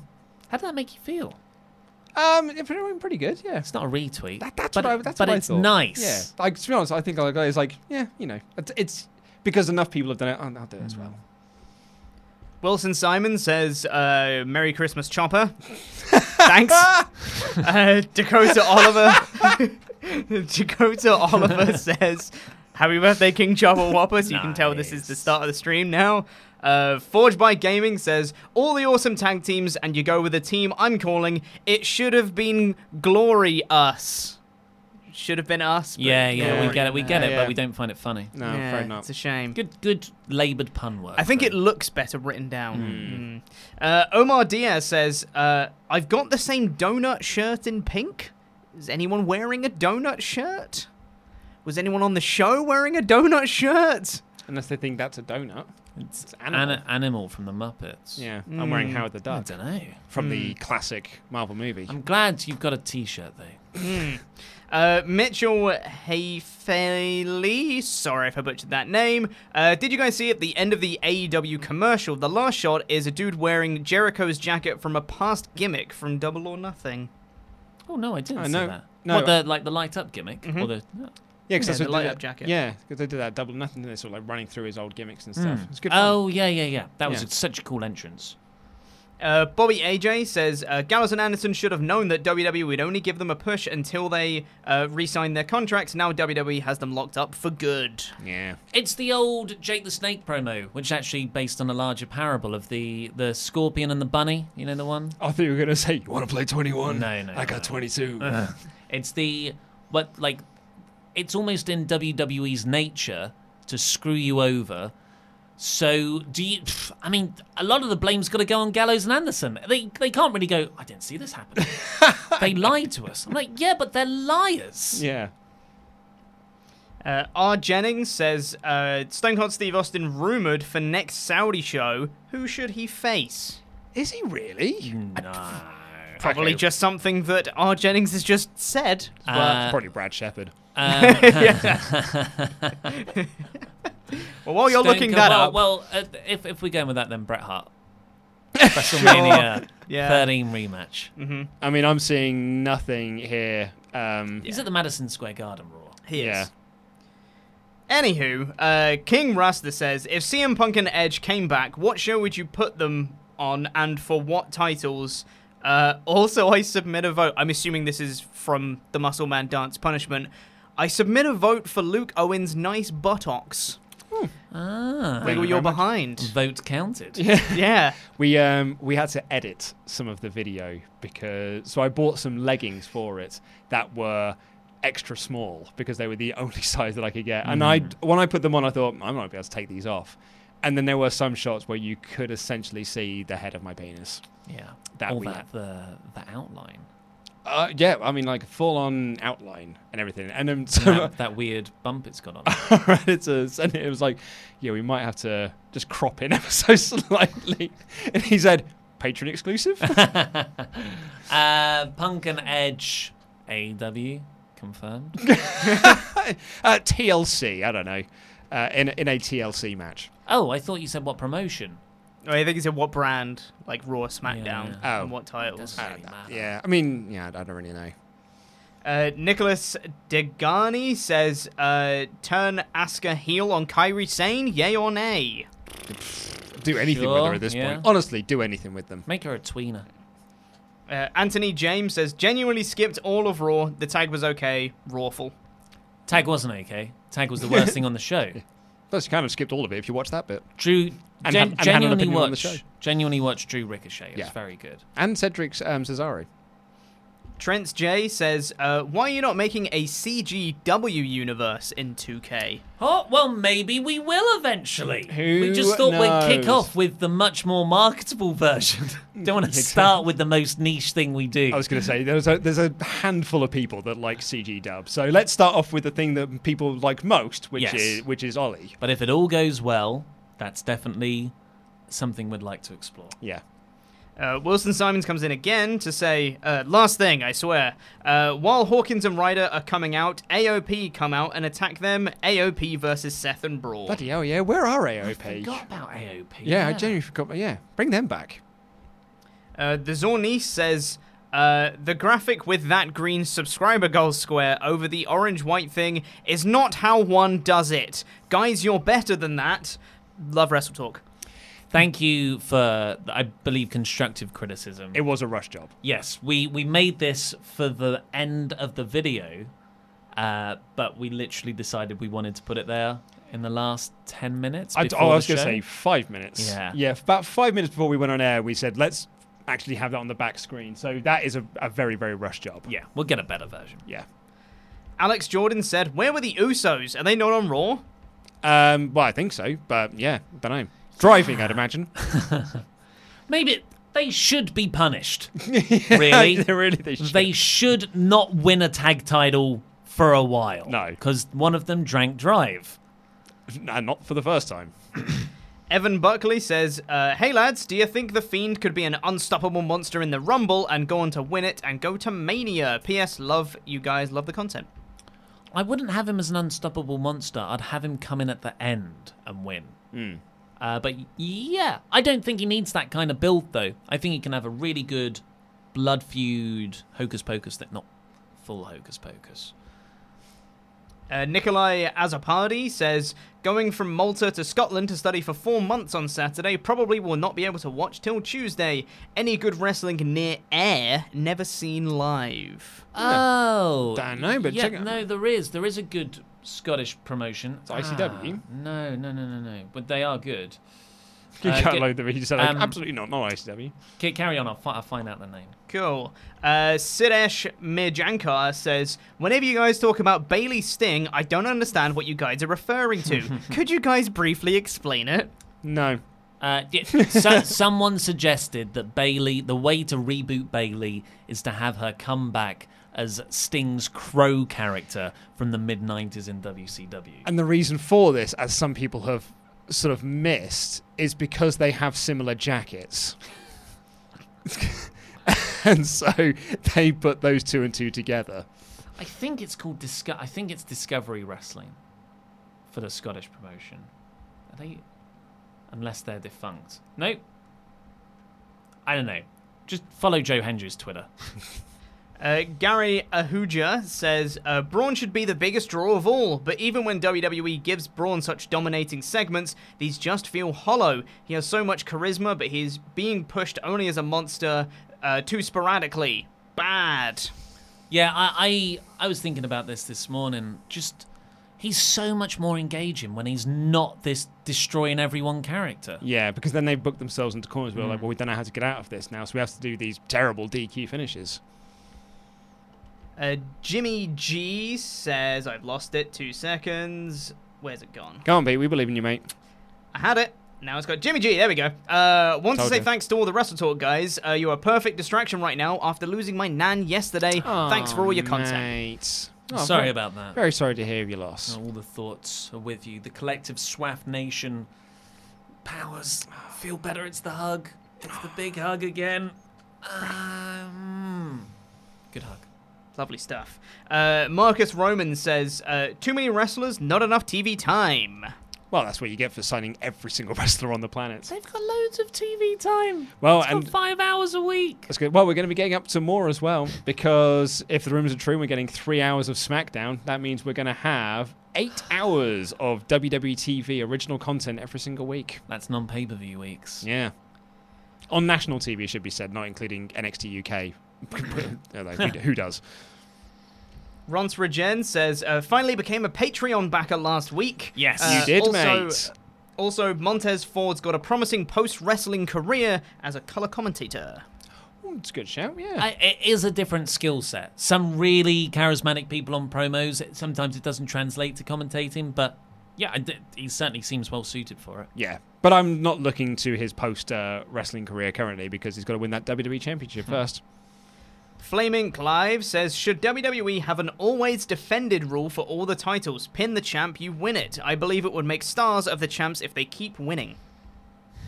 How did that make you feel?
Um, it went pretty good. Yeah.
It's not a retweet.
That, that's
but
what I, that's
but
what I
it's
thought.
nice.
Yeah. Like to be honest, I think like it's like yeah, you know, it's, it's because enough people have done it. I'll, I'll do it as well.
Wilson Simon says, uh, Merry Christmas, Chopper. Thanks. uh, Dakota Oliver. Dakota Oliver says, Happy birthday, King Chopper Whopper. So you can tell this is the start of the stream now. Uh, Forge by Gaming says, All the awesome tag teams, and you go with a team I'm calling, it should have been Glory Us. Should have been us. but
Yeah, yeah, we get it, we get
Uh,
it,
yeah.
but we don't find it funny.
No,
Yeah,
afraid not.
It's a shame.
Good, good laboured pun work.
I think it looks better written down. Mm. Uh, Omar Diaz says, uh, I've got the same donut shirt in pink. Is anyone wearing a donut shirt? Was anyone on the show wearing a donut shirt?
Unless they think that's a donut.
It's
animal.
An- animal from the Muppets.
Yeah, I'm wearing
Mm.
Howard the Duck.
I don't know.
From the classic Marvel movie.
I'm glad you've got a T-shirt though.
Hmm. Uh, Mitchell Hayfaley, sorry if I butchered that name. Uh, did you guys see at the end of the AEW commercial, the last shot is a dude wearing Jericho's jacket from a past gimmick from Double or Nothing?
Oh no, I didn't
I
see
know-
that.
no,
what the like the light up gimmick
Mhm.
or the
Yeah, because
Yeah,
that's
the
what
light up jacket.
Yeah, because they did that double nothing. They're sort of like running through his old gimmicks and stuff.
Mm.
It's good. Fun.
Oh yeah, yeah, yeah. That was
Yeah.
such a cool entrance.
Uh, Bobby AJ says uh, Gallows and Anderson should have known that WWE would only give them a push until they uh, re-signed their contracts. Now WWE has them locked up for good.
Yeah.
It's the old Jake the Snake promo, which is actually based on a larger parable of the the scorpion and the bunny. You know the one.
I thought you were gonna say you want to play 21.
No, no,
I got 22.
It's the what like it's almost in WWE's nature to screw you over. So do you? I mean, a lot of the blame's got to go on Gallows and Anderson. They they can't really go. I didn't see this happen. they lied to us. I'm like, yeah, but they're liars.
Yeah.
Uh, R. Jennings says uh, Stone Cold Steve Austin rumored for next Saudi show. Who should he face?
Is he really?
No.
Probably
Okay.
just something that R. Jennings has just said. but-
Uh,
Probably Brad Shepard.
Um,
well, while you're
Stone
looking
Cold-
that
well,
up,
well, uh, if if we're going with that, then Bret Hart, WrestleMania
Yeah.
13 rematch.
hmm
I mean, I'm seeing nothing here. Um,
He's at the Madison Square Garden Raw.
he is.
yeah.
Anywho, uh, King Rasta says, if CM Punk and Edge came back, what show would you put them on and for what titles? Uh, also, I submit a vote. I'm assuming this is from the Muscle Man Dance Punishment. I submit a vote for Luke Owen's nice buttocks.
Ah,
Wiggle you're behind.
vote counted.
yeah.
We um we had to edit some of the video because so I bought some leggings for it that were extra small because they were the only size that I could get. And I when I put them on, I thought I might be able to take these off. And then there were some shots where you could essentially see the head of my penis.
Yeah,
That
all
we
that
had.
the the outline.
Uh, yeah, I mean like full on outline and everything. And then so
that, that weird bump it's got on.
right, it's a, and it was like, yeah, we might have to just crop in ever so slightly. And he said, patron exclusive.
uh, Punk and Edge, AEW confirmed.
uh, TLC, I don't know, uh, in in a TLC match.
oh, I thought you said what promotion.
Oh, I think he said what brand, like Raw, SmackDown,
Yeah.
and what titles.
Doesn't really matter.
Yeah, I mean, yeah, I don't really know.
Uh, Nicholas Degani says, uh, turn Asuka heel on Kairi Sane, yay or nay?
Do anything with
Sure,
her at this
yeah.
point. Honestly, do anything with them.
Make her a tweener.
Uh, Anthony James says, genuinely skipped all of Raw. The tag was okay. Rawful.
Tag wasn't okay. Tag was the worst thing on the show.
You kind of skipped all of it if you watch that bit.
Drew
And
gen-
and
genuinely
opinion on the
watch genuinely watch Drew Ricochet. It's
Yeah.
very good.
And Cedric um, Cesaro.
Trent J says, uh, "Why are you not making a CGW universe in 2K?"
Oh, well, maybe we will eventually. we just thought we'd kick off with the much more marketable version. Don't want to start with the most niche thing we do.
I was going to say there's a there's a handful of people that like CG dub. So let's start off with the thing that people like most, which
Yes.
is which is Ollie.
But if it all goes well, that's definitely something we'd like to explore.
Yeah.
Uh, Wilson Simons comes in again to say, uh, last thing, I swear. Uh, while Hawkins and Ryder are coming out, AOP come out and attack them. AOP versus Seth and Braun.
Bloody hell, yeah. Where are AOP?
Forgot about AOP.
yeah, I genuinely forgot. Yeah, bring them back.
Uh, the Zornice says, uh, the graphic with that green subscriber goal square over the orange white thing is not how one does it. Guys, you're better than that. Love WrestleTalk.
Thank you for, I believe, constructive criticism.
It was a rush job.
Yes, we, we made this for the end of the video, uh, but we literally decided we wanted to put it there in the last 10 minutes.
I, oh, I was
the
going to say five minutes.
Yeah.
Yeah, about five minutes before we went on air, we said, let's actually have that on the back screen. So that is a, a very, very rush job.
Yeah, we'll get a better version.
Yeah.
Alex Jordan said, Where were the Usos? Are they not on Raw?
Um, well, I think so, but yeah, don't know. Driving, I'd imagine.
Maybe they should be punished. really?
really, they should.
They should not win a tag title for a while.
No.
Because one of them drank drive.
Nah, not for the first time.
Evan Buckley says, uh, Hey lads, do you think The Fiend could be an unstoppable monster in the Rumble and go on to win it and go to Mania? P.S. Love you guys, love the content.
I wouldn't have him as an unstoppable monster. I'd have him come in at the end and win.
Hmm.
Uh, but yeah, I don't think he needs that kind of build, though. I think he can have a really good blood feud, hocus pocus, that not full hocus pocus.
Uh, Nikolai Azapardi says, Going from Malta to Scotland to study for four months on Saturday, probably will not be able to watch till Tuesday. Any good wrestling near air, never seen live.
Oh,
Don't know, but
yeah,
check it-
no, there is. There is a good Scottish promotion.
It's ICW.
Ah, no, no, no, no, no. But they are good.
You
Uh,
can't
get-
load the You said, like,
um,
absolutely not, not ICW.
ca- Carry on. I'll, fi- I'll find out the name.
Cool. Uh, Sidesh Mirjankar says, Whenever you guys talk about Bayley Sting, I don't understand what you guys are referring to. Could you guys briefly explain it?
No.
Uh, yeah, so, someone suggested that Bayley, the way to reboot Bayley is to have her come back as Sting's Crow character from the mid 90s in WCW.
And the reason for this, as some people have sort of missed, is because they have similar jackets. and so they put those two and two together.
I think it's called Disco- I think it's Discovery Wrestling for the Scottish promotion. Are they? Unless they're defunct. Nope. I don't know. Just follow Joe Hendry's Twitter.
Uh, Gary Ahuja says uh, Braun should be the biggest draw of all, but even when WWE gives Braun such dominating segments, these just feel hollow. He has so much charisma, but he's being pushed only as a monster uh, too sporadically. Bad.
Yeah, I, I I was thinking about this this morning. Just he's so much more engaging when he's not this destroying everyone character.
Yeah, because then they book themselves into corners where
Mm.
like, well, we don't know how to get out of this now, so we have to do these terrible DQ finishes.
Uh, Jimmy G says I've lost it. Two seconds. Where's it gone?
Go on, Pete, we believe in you, mate.
I had it. Now it's got Jimmy G. There we go. Uh, want to say
you.
thanks to all the WrestleTalk guys. Uh, you're a perfect distraction right now after losing my nan yesterday. thanks for all your content.
Mate. Oh,
Sorry
very-
about that.
Very sorry to hear of your loss.
All the thoughts are with you. The collective Swaff Nation powers. Feel better. It's the hug. It's the big hug again. Um, good hug.
Lovely stuff. Uh, Marcus Roman says, uh, too many wrestlers, not enough TV time.
Well, that's what you get for signing every single wrestler on the planet.
They've got loads of TV time.
Well,
It's got
and
five hours a week.
that's good. Well, we're going to be getting up to more as well because if the rumors are true, we're getting three hours of SmackDown. That means we're going to have eight hours of WWE TV original content every single week.
That's non pay per view weeks.
Yeah. On national TV, should be said, not including NXT UK. Although, who, who does?
Rons Regen says, uh, finally became a Patreon backer last week.
Yes.
Uh,
You did,
also,
mate.
Also, Montez Ford's got a promising post wrestling career as a color commentator.
It's a good shout, yeah.
I, it is a different skill set. Some really charismatic people on promos. it- Sometimes it doesn't translate to commentating, but yeah, I d- he certainly seems well suited for it.
Yeah, but I'm not looking to his post uh, wrestling career currently because he's got to win that WWE Championship first.
Flaming Clive says, Should WWE have an always defended rule for all the titles? Pin the champ, you win it. I believe it would make stars of the champs if they keep winning.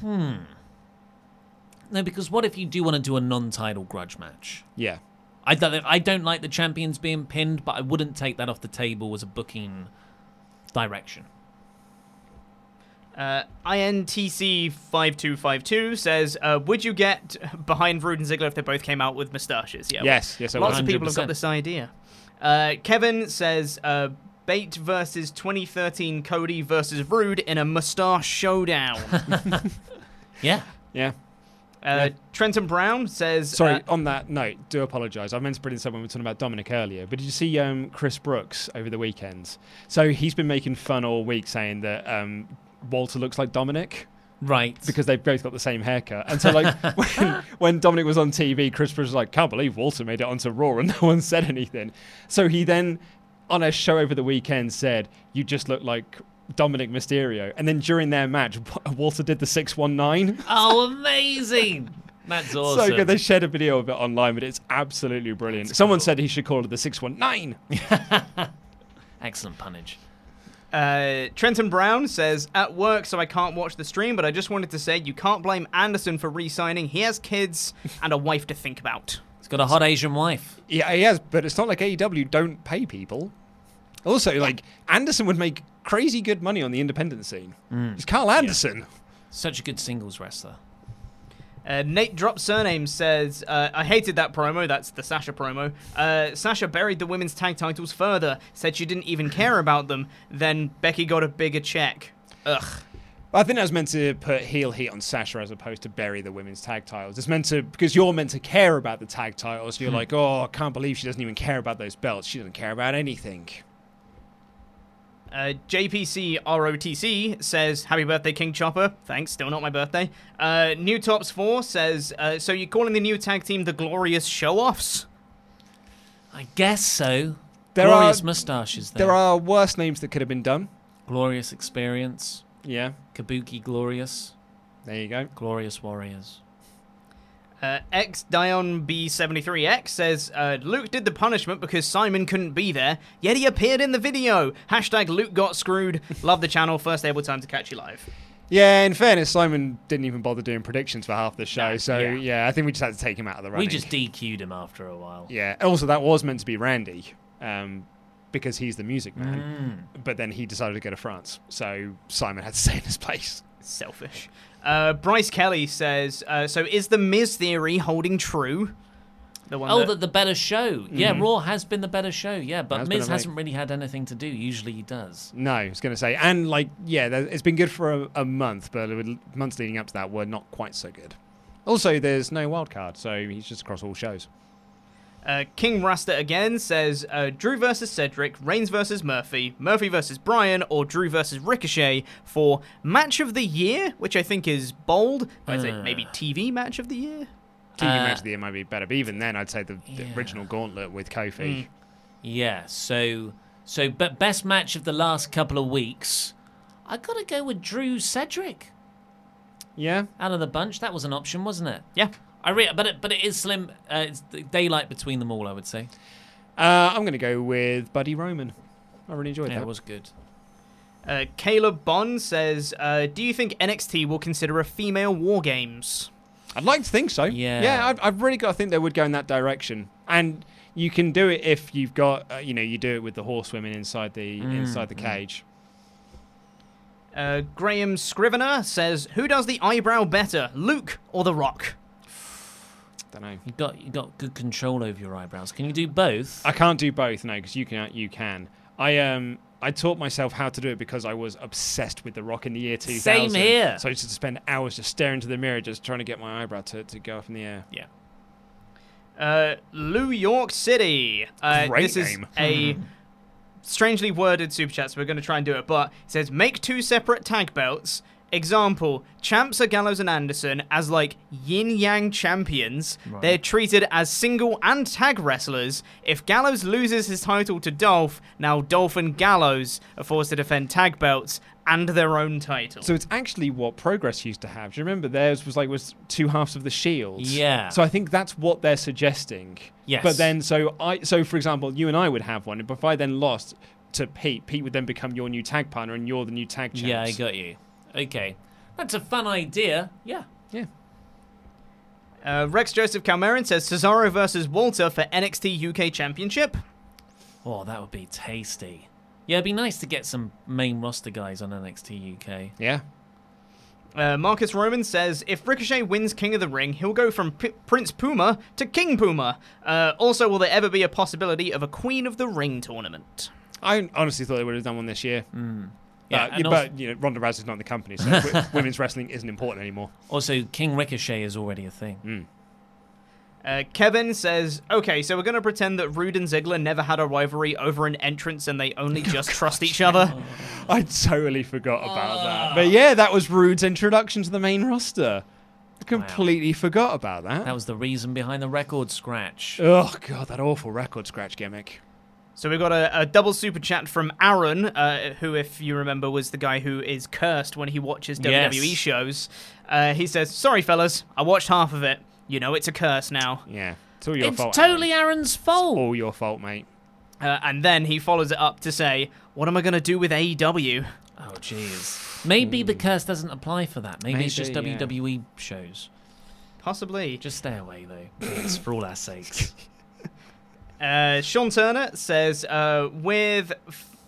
Hmm. No, because what if you do want to do a non-title grudge match?
Yeah.
I don't, I don't like the champions being pinned, but I wouldn't take that off the table as a booking direction.
Uh, INTC5252 says, uh, Would you get behind Roode and Ziggler if they both came out with moustaches? Yeah.
Yes, yes, I
Lots
would.
of people have got this idea. Uh, Kevin says, uh, Bate versus 2013 Cody versus Roode in a moustache showdown.
yeah.
Yeah.
Uh, Trenton Brown says,
Sorry,
uh,
on that note, do apologise. I meant to put in something we were talking about Dominic earlier, but did you see um, Chris Brooks over the weekend? So he's been making fun all week saying that um, Walter looks like Dominic.
Right.
Because they've both got the same haircut. And so, like, when, when Dominic was on TV, Chris was like, can't believe Walter made it onto Raw and no one said anything. So he then, on a show over the weekend, said, You just look like Dominic Mysterio. And then during their match, Walter did the 619.
Oh, amazing! That's awesome.
So good. They shared a video of it online, but it's absolutely brilliant. Someone said he should call it the 619.
Excellent punnage.
Uh, Trenton Brown says, At work, so I can't watch the stream, but I just wanted to say you can't blame Anderson for re signing. He has kids and a wife to think about.
He's got a hot Asian wife.
Yeah, he has, but it's not like AEW don't pay people. Also, like, Anderson would make crazy good money on the independent scene. He's Karl Anderson.
Such a good singles wrestler.
Uh, Nate Drop Surname says, uh, I hated that promo. That's the Sasha promo. Uh, Sasha buried the women's tag titles further, said she didn't even care about them. Then Becky got a bigger check. Ugh.
I think that was meant to put heel heat on Sasha as opposed to bury the women's tag titles. It's meant to because you're meant to care about the tag titles. You're
Hmm.
like, oh, I can't believe she doesn't even care about those belts. She doesn't care about anything.
Uh, JPC ROTC says, Happy birthday, King Chopper. Thanks, still not my birthday. Uh, New Tops 4 says, uh, So you're calling the new tag team the Glorious Show Offs?
I guess so.
There
Glorious
are-
mustaches. There.
There are worse names that could have been done.
Glorious Experience.
Yeah.
Kabuki Glorious.
There you go.
Glorious Warriors.
Uh, X Dion B73X says uh, Luke did the punishment because Simon couldn't be there, yet he appeared in the video. Hashtag Luke got screwed. Love the channel. First able time to catch you live.
Yeah, in fairness, Simon didn't even bother doing predictions for half the show. so
yeah.
yeah. I think we just had to take him out of the running.
We just DQ'd him after a while.
Yeah. Also, that was meant to be Randy, um, because he's the music man. But then he decided to go to France, so Simon had to stay in his place.
Selfish. Uh, Bryce Kelly says, uh, So is the Miz theory holding true? The one
Oh,
that-
the, the better show. Yeah,
Mhm.
Raw has been the better show. Yeah, but
Has
Miz hasn't really had anything to do. Usually he does.
No, I was going to say, and like, yeah, there- it's been good for a, a month, but months leading up to that were not quite so good. Also, there's no wild card, so he's just across all shows.
Uh, King Rasta again says uh, Drew versus Cedric, Reigns versus Murphy, Murphy versus Bryan, or Drew versus Ricochet for match of the year, which I think is bold. I'd say
Uh.
maybe TV match of the year.
TV
Uh,
match of the year might be better, but even then, I'd say the, the original Gauntlet with Kofi.
Mm. Yeah. So so but best match of the last couple of weeks. I gotta go with Drew Cedric.
Yeah.
Out of the bunch, that was an option, wasn't it?
Yeah.
I re- but it, but it is slim. Uh, it's the daylight between them all. I would say.
Uh, I'm going to go with Buddy Roman. I really enjoyed
Yeah,
that.
it was good.
Uh, Caleb Bond says, uh, "Do you think NXT will consider a female War Games?"
I'd like to think so.
Yeah.
Yeah, I've, I've really got to think they would go in that direction. And you can do it if you've got, uh, you know, you do it with the horsewomen inside the
Mm,
inside the
mm.
cage.
Uh, Graham Scrivener says, "Who does the eyebrow better, Luke or The Rock?"
Don't know.
You got you got good control over your eyebrows. Can you do both?
I can't do both, no, because you can. You can. I um. I taught myself how to do it because I was obsessed with The Rock in the year 2000.
Same here.
So I used to spend hours just staring into the mirror, just trying to get my eyebrow to, to go up in the air.
Yeah. Uh, New York City. Uh,
Great
this is a strangely worded super chat, so we're going to try and do it. But it says, make two separate tag belts. Example: Champs are Gallows and Anderson as like yin yang champions.
Right.
They're treated as single and tag wrestlers. If Gallows loses his title to Dolph, now Dolph and Gallows are forced to defend tag belts and their own title.
So it's actually what Progress used to have. Do you remember theirs was like was two halves of the shield?
Yeah.
So I think that's what they're suggesting.
Yes.
But then, so I, so for example, you and I would have one. But if I then lost to Pete, Pete would then become your new tag partner, and you're the new tag champ.
Yeah, I got you. Okay. That's a fun idea. Yeah.
Yeah.
Uh, Rex Joseph Calmerin says Cesaro versus Walter for NXT UK Championship.
Oh, that would be tasty. Yeah, it'd be nice to get some main roster guys on NXT UK.
Yeah.
Uh, Marcus Roman says if Ricochet wins King of the Ring, he'll go from P- Prince Puma to King Puma. Uh, also, will there ever be a possibility of a Queen of the Ring tournament?
I honestly thought they would have done one this year.
Yeah,
Uh,
and
but
also-
you know, Ronda Rousey's not in the company, so women's wrestling isn't important anymore.
Also, King Ricochet is already a thing.
Uh, Kevin says, okay, so we're going to pretend that Roode and Ziggler never had a rivalry over an entrance and they only just trust each other.
I totally forgot about that. But yeah, that was Roode's introduction to the main roster. I completely forgot about that.
That was the reason behind the record scratch.
Oh god, that awful record scratch gimmick.
So we've got a, a double super chat from Aaron, uh, who, if you remember, was the guy who is cursed when he watches
Yes.
WWE shows. Uh, he says, "Sorry, fellas, I watched half of it. You know it's a curse now."
Yeah, it's all your
It's
fault.
totally Aaron's fault.
All your fault, mate.
Uh, and then he follows it up to say, "What am I gonna do with AEW?"
Oh, jeez. Maybe the curse doesn't apply for that. Maybe, it's just
Maybe, yeah.
WWE shows.
Possibly.
Just stay away, though. It's for all our sakes.
Uh, Sean Turner says, uh, with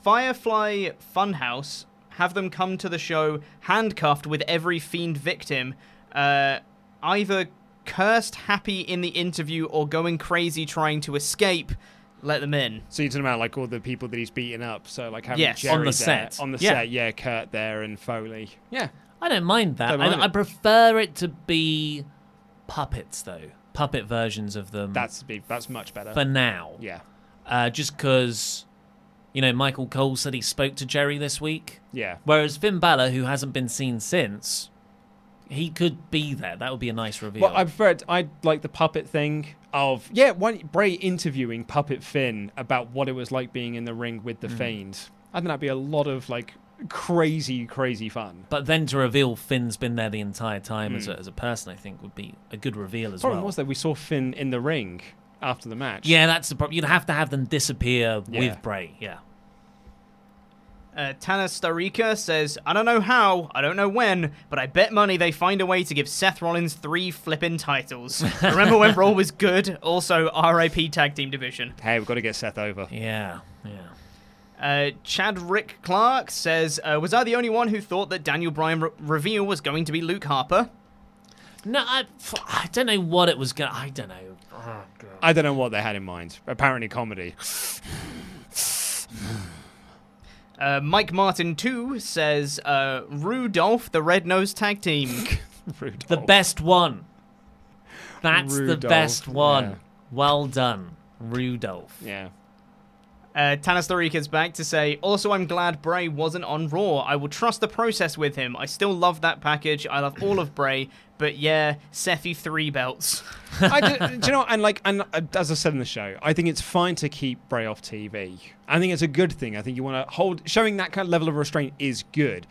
Firefly Funhouse, have them come to the show handcuffed with every fiend victim, uh, either cursed happy in the interview or going crazy trying to escape. Let them in.
So you're talking about like all the people that he's beating up. So like having
Yes.
Jerry
On the
there-
set.
on the
Yeah.
set, yeah, Kurt there and Foley. Yeah,
I don't mind that.
Don't mind
I, I prefer it to be puppets, though. Puppet versions of them.
that's be that's much better.
for now.
yeah,
Uh, just because, you know, Michael Cole said he spoke to Jerry this week.
yeah.
Whereas Finn Balor, who hasn't been seen since, he could be there. That would be a nice reveal.
Well, I prefer it, I like the puppet thing of yeah, one Bray interviewing Puppet Finn about what it was like being in the ring with the
Mm.
Fiend. I think that'd be a lot of like crazy, crazy fun.
but then to reveal Finn's been there the entire time as,
Mm.
a, as a person, I think would be a good reveal as
problem
well.
was that we saw Finn in the ring after the match.
Yeah, that's the problem. You'd have to have them disappear
Yeah.
with Bray. Yeah.
Uh, Tana Starika says, I don't know how, I don't know when, but I bet money they find a way to give Seth Rollins three flippin' titles. Remember when Raw was good? Also, RIP Tag Team Division.
Hey, we've got to get Seth over.
Yeah. Yeah.
Uh, Chad Rick Clark says, uh, Was I the only one who thought that Daniel Bryan re- reveal was going to be Luke Harper?
No, I, I don't know what it was going to. I don't know. Oh,
I don't know what they had in mind. Apparently, comedy.
Uh, Mike Martin too says, uh, Rudolph, the Red Nose Tag Team.
The best one. That's the best one.
yeah.
Well done, Rudolph.
Yeah.
Uh, Starika's back to say, also, I'm glad Bray wasn't on Raw. I will trust the process with him. I still love that package. I love all of Bray. But yeah, Sethy three belts.
I do, do you know? And like, and uh, as I said in the show, I think it's fine to keep Bray off TV. I think it's a good thing. I think you want to hold showing that kind of level of restraint is good.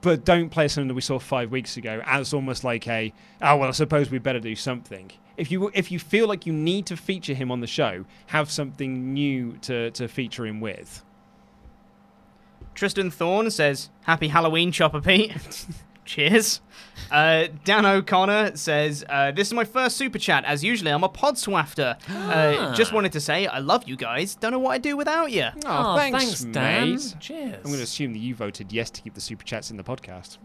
But don't play something that we saw five weeks ago as almost like a oh well I suppose we better do something. If you if you feel like you need to feature him on the show, have something new to, to feature him with.
Tristan Thorne says, Happy Halloween, Chopper Pete. Cheers. Uh, Dan O'Connor says, uh, This is my first super chat. As usually, I'm a pod swafter. Uh, just wanted to say, I love you guys. Don't know what I'd do without you.
Oh,
Oh,
thanks,
thanks, Dan.
mate.
Cheers.
I'm going to assume that you voted yes to keep the super chats in the podcast.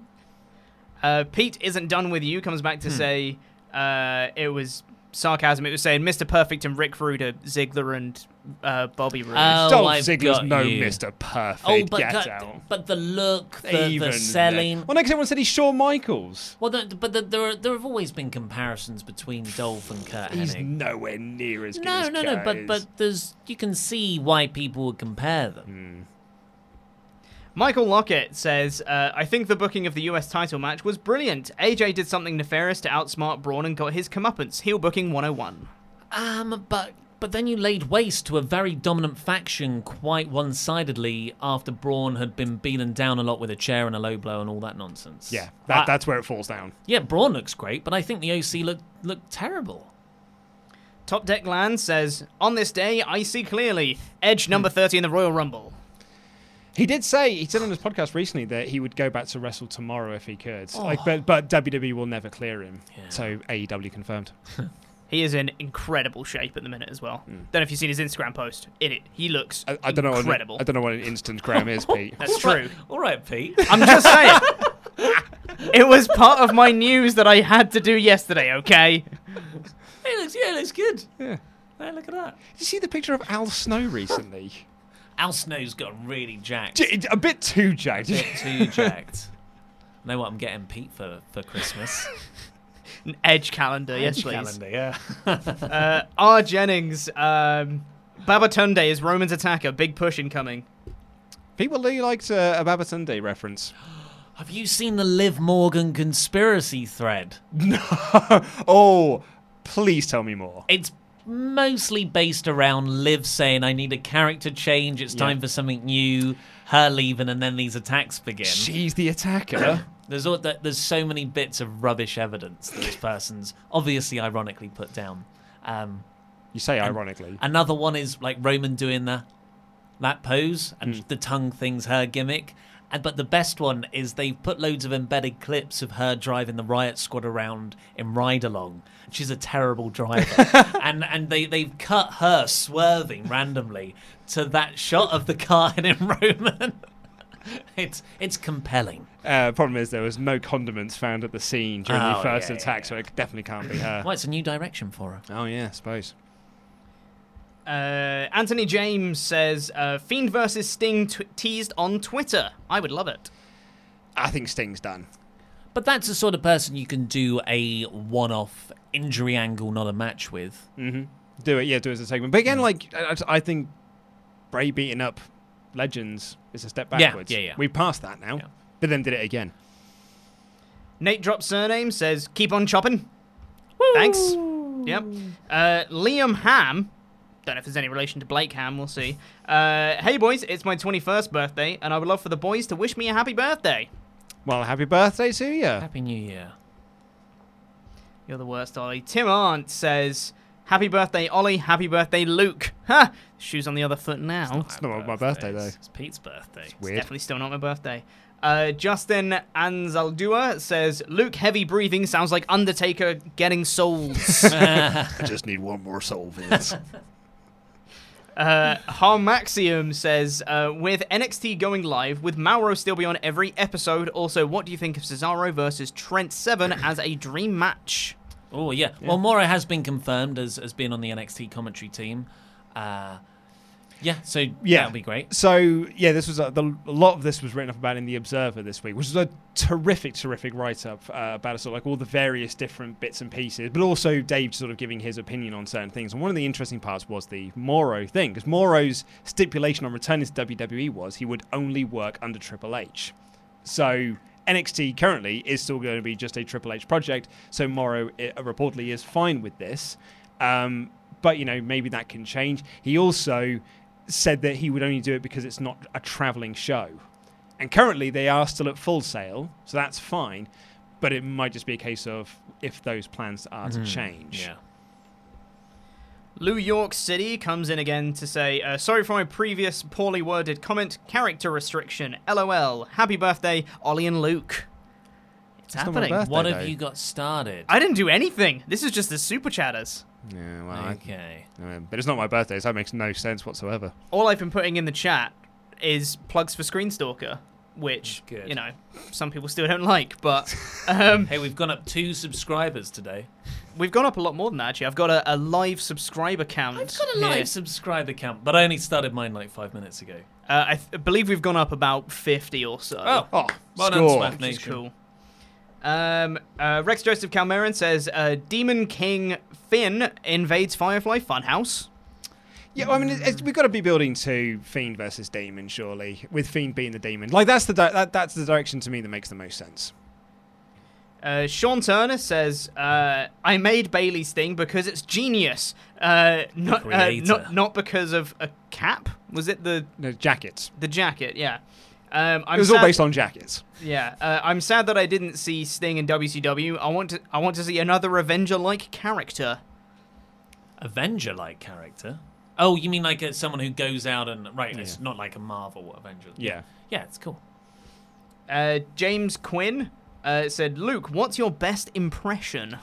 Uh, Pete isn't done with you. Comes back to say uh, it was sarcasm. It was saying Mr. Perfect and Rick Rude are Ziggler and uh, Bobby Roode.
Oh,
Dolph
I've
Ziggler's no
you.
Mr. Perfect.
Oh, but,
Get
but,
out.
but the look, the,
Even
the selling.
then. Well, next everyone said he's Shawn Michaels.
Well, the, but the, there are, there have always been comparisons between Dolph and Curt
He's
Hennig.
nowhere near as good
No,
as
no, no.
Curt
But but there's you can see why people would compare them.
Michael Lockett says, uh, I think the booking of the US title match was brilliant. AJ did something nefarious to outsmart Braun and got his comeuppance. Heel booking 101.
Um, but but then you laid waste to a very dominant faction quite one-sidedly after Braun had been beaten down a lot with a chair and a low blow and all that nonsense.
Yeah, that,
I-
that's where it falls down.
yeah. Braun looks great, but I think the OC looked looked terrible.
Top Deck Land says, On this day, I see clearly. Edge number 30 in the Royal Rumble.
He did say he said on his podcast recently that he would go back to wrestle tomorrow if he could. Oh. Like,
Oh.
but but WWE will never clear him. So AEW confirmed.
He is in incredible shape at the minute as well. Hmm. Don't know if you've seen his Instagram post. In it, he looks
I, I don't know. What
incredible.
an, I don't know what an Instagram is, Pete.
That's true.
All right, Pete.
I'm just saying. it was part of my news that I had to do yesterday. Okay.
It looks yeah, it looks good.
Yeah.
Hey, look at that.
Did you see the picture of Al Snow recently?
Al Snow's got really jacked.
J- A bit too jacked.
A bit too jacked. know what I'm getting Pete for for Christmas?
An Edge calendar, yes,
Edge
please.
calendar, yeah.
uh, R. Jennings, um, Babatunde is Roman's attacker. Big push incoming.
People really liked uh, a Babatunde reference.
Have you seen the Liv Morgan conspiracy thread?
No. oh, please tell me more.
It's mostly based around Liv saying, I need a character change, it's
Yeah.
time for something new, her leaving, and then these attacks begin.
She's the attacker.
There's all, there- there's so many bits of rubbish evidence that this person's obviously ironically put down. Um,
you say ironically.
Another one is like Roman doing the that pose and
Hmm.
the tongue thing's her gimmick. But the best one is they've put loads of embedded clips of her driving the riot squad around in ride along. She's a terrible driver, and and they they've cut her swerving randomly to that shot of the car hitting Roman. it's it's compelling.
Uh, problem is there was no condiments found at the scene during the
Oh,
first
yeah,
attack, so it definitely can't be her.
Well, it's a new direction for her.
Oh yeah, I suppose.
Uh, Anthony James says uh, Fiend versus Sting t- teased on Twitter. I would love it.
I think Sting's done.
But that's the sort of person you can do a one-off injury angle, not a match with.
Mm-hmm. Do it, yeah, do it as a segment. But again, like I, I think Bray beating up legends is a step backwards.
yeah, yeah.
We've passed that now. But then did it again.
Nate Drop surname says keep on chopping. Thanks. Yep. Uh, Liam Ham. Don't know if there's any relation to Blake Ham. We'll see. Uh, hey boys, it's my 21st birthday, and I would love for the boys to wish me a happy birthday.
Well, happy birthday to you.
Happy New Year.
You're the worst, Ollie. Tim Arndt says, Happy birthday, Ollie. Happy birthday, Luke. Ha! Shoes on the other foot now.
It's not my birthday though.
It's Pete's birthday.
It's
weird.
definitely still not my birthday. Uh, Justin Anzaldua says, Luke, heavy breathing sounds like Undertaker getting souls.
I just need one more soul, Vince.
Uh, Harmaxium says, uh, with NXT going live, with Mauro still be on every episode? Also, what do you think of Cesaro versus Trent Seven as a dream match?
Oh yeah. Well, Mauro has been confirmed as as being on the NXT commentary team. Uh, yeah. So
yeah,
that'll be great.
So yeah, this was a, the, a lot of this was written up about in the Observer this week, which is a terrific, terrific write-up uh, about sort of like all the various different bits and pieces, but also Dave sort of giving his opinion on certain things. And one of the interesting parts was the Mauro thing, because Mauro's stipulation on returning to WWE was he would only work under Triple H. So NXT currently is still going to be just a Triple H project. So Mauro uh, reportedly is fine with this. Um, but, you know, maybe that can change. He also said that he would only do it because it's not a traveling show. And currently they are still at Full Sail, so that's fine. But it might just be a case of if those plans are to
Mhm,
change.
Yeah.
New York City comes in again to say, uh, sorry for my previous poorly worded comment. Character restriction. LOL. Happy birthday, Ollie and Luke. It's,
It's
happening.
birthday,
What
though.
have you got started?
I didn't do anything. This is just the super chatters.
Yeah, well, I-
Okay.
um, but it's not my birthday, so that makes no sense whatsoever.
All I've been putting in the chat is plugs for Screenstalker, which
Good.
you know some people still don't like, but um,
Hey, we've gone up two subscribers today.
we've gone up a lot more than that. Actually, I've got a, a live subscriber count.
I've got a live
here.
subscriber count, but I only started mine like five minutes ago.
Uh, I th- believe we've gone up about fifty or so.
Oh,
Oh,
well done,
score.
Smack
which is
Nation.
cool. Um, uh, Rex Joseph Calmerin says uh, Demon King Finn invades Firefly Funhouse.
Yeah, well, I mean, it's, it's- we've got to be building to Fiend versus Demon, surely, with Fiend being the demon. Like that's the di- that, that's the direction to me that makes the most sense.
Uh, Sean Turner says, uh, "I made Bailey's thing because it's genius, uh, not uh, not not because of a cap. Was it the
No jackets.
the jacket? Yeah. Um, I'm
it was all based on jackets.
Yeah, uh, I'm sad that I didn't see Sting in WCW. I want to I want to see another Avenger-like character.
Avenger-like character. Oh, you mean like uh, someone who goes out and right? It's not like a Marvel Avenger.
Yeah.
yeah, it's cool.
Uh, James Quinn uh, said, "Luke, what's your best impression?"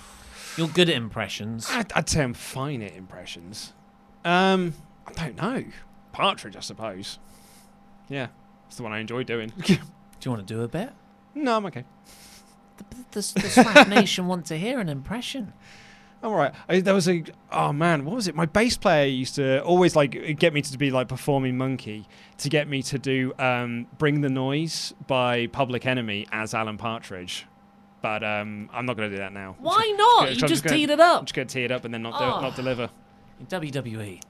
You're good at impressions.
I'd, I'd say I'm fine at impressions. Um, I don't know. Partridge, I suppose. Yeah, it's the one I enjoy doing.
Do you want to do a bit?
no, I'm okay.
The, the Slap Nation want to hear an impression.
I'm all right. I, there was a oh man, what was it? My bass player used to always like get me to be like performing monkey to get me to do um, "Bring the Noise" by Public Enemy as Alan Partridge. But um, I'm not going to do that now.
Why not?
I'm
You just
gonna-
teed it up.
I'm just going to tee it up and then not do,
Oh.
not deliver.
WWE.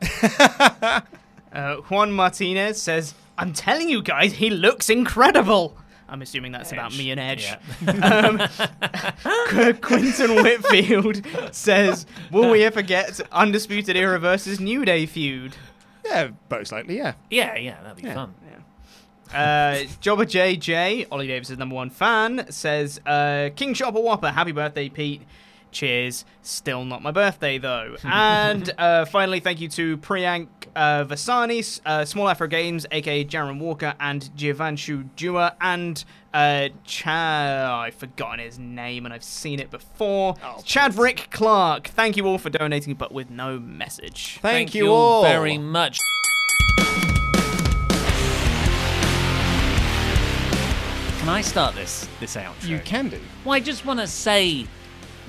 Uh, Juan Martinez says, "I'm telling you guys, he looks incredible." I'm assuming that's about me and Edge. um, Quinton Whitfield says, "Will we ever get Undisputed Era versus New Day feud?"
Yeah, most likely, yeah.
Yeah, yeah, that'd be
Yeah.
fun.
Uh, Jobber JJ, Ollie Davis's number one fan, says, uh, King Chopper Whopper, happy birthday, Pete. Cheers. Still not my birthday, though. and uh, finally, thank you to Priyank uh, Vasani, uh, Small Afro Games, aka Jaron Walker, and Jivanshu Dua, and uh, Cha. I've forgotten his name and I've seen it before. Chadrick Clark. Thank you all for donating, but with no message.
Thank you all.
very much. Can I start this this outro?
You can do.
Well, I just want to say,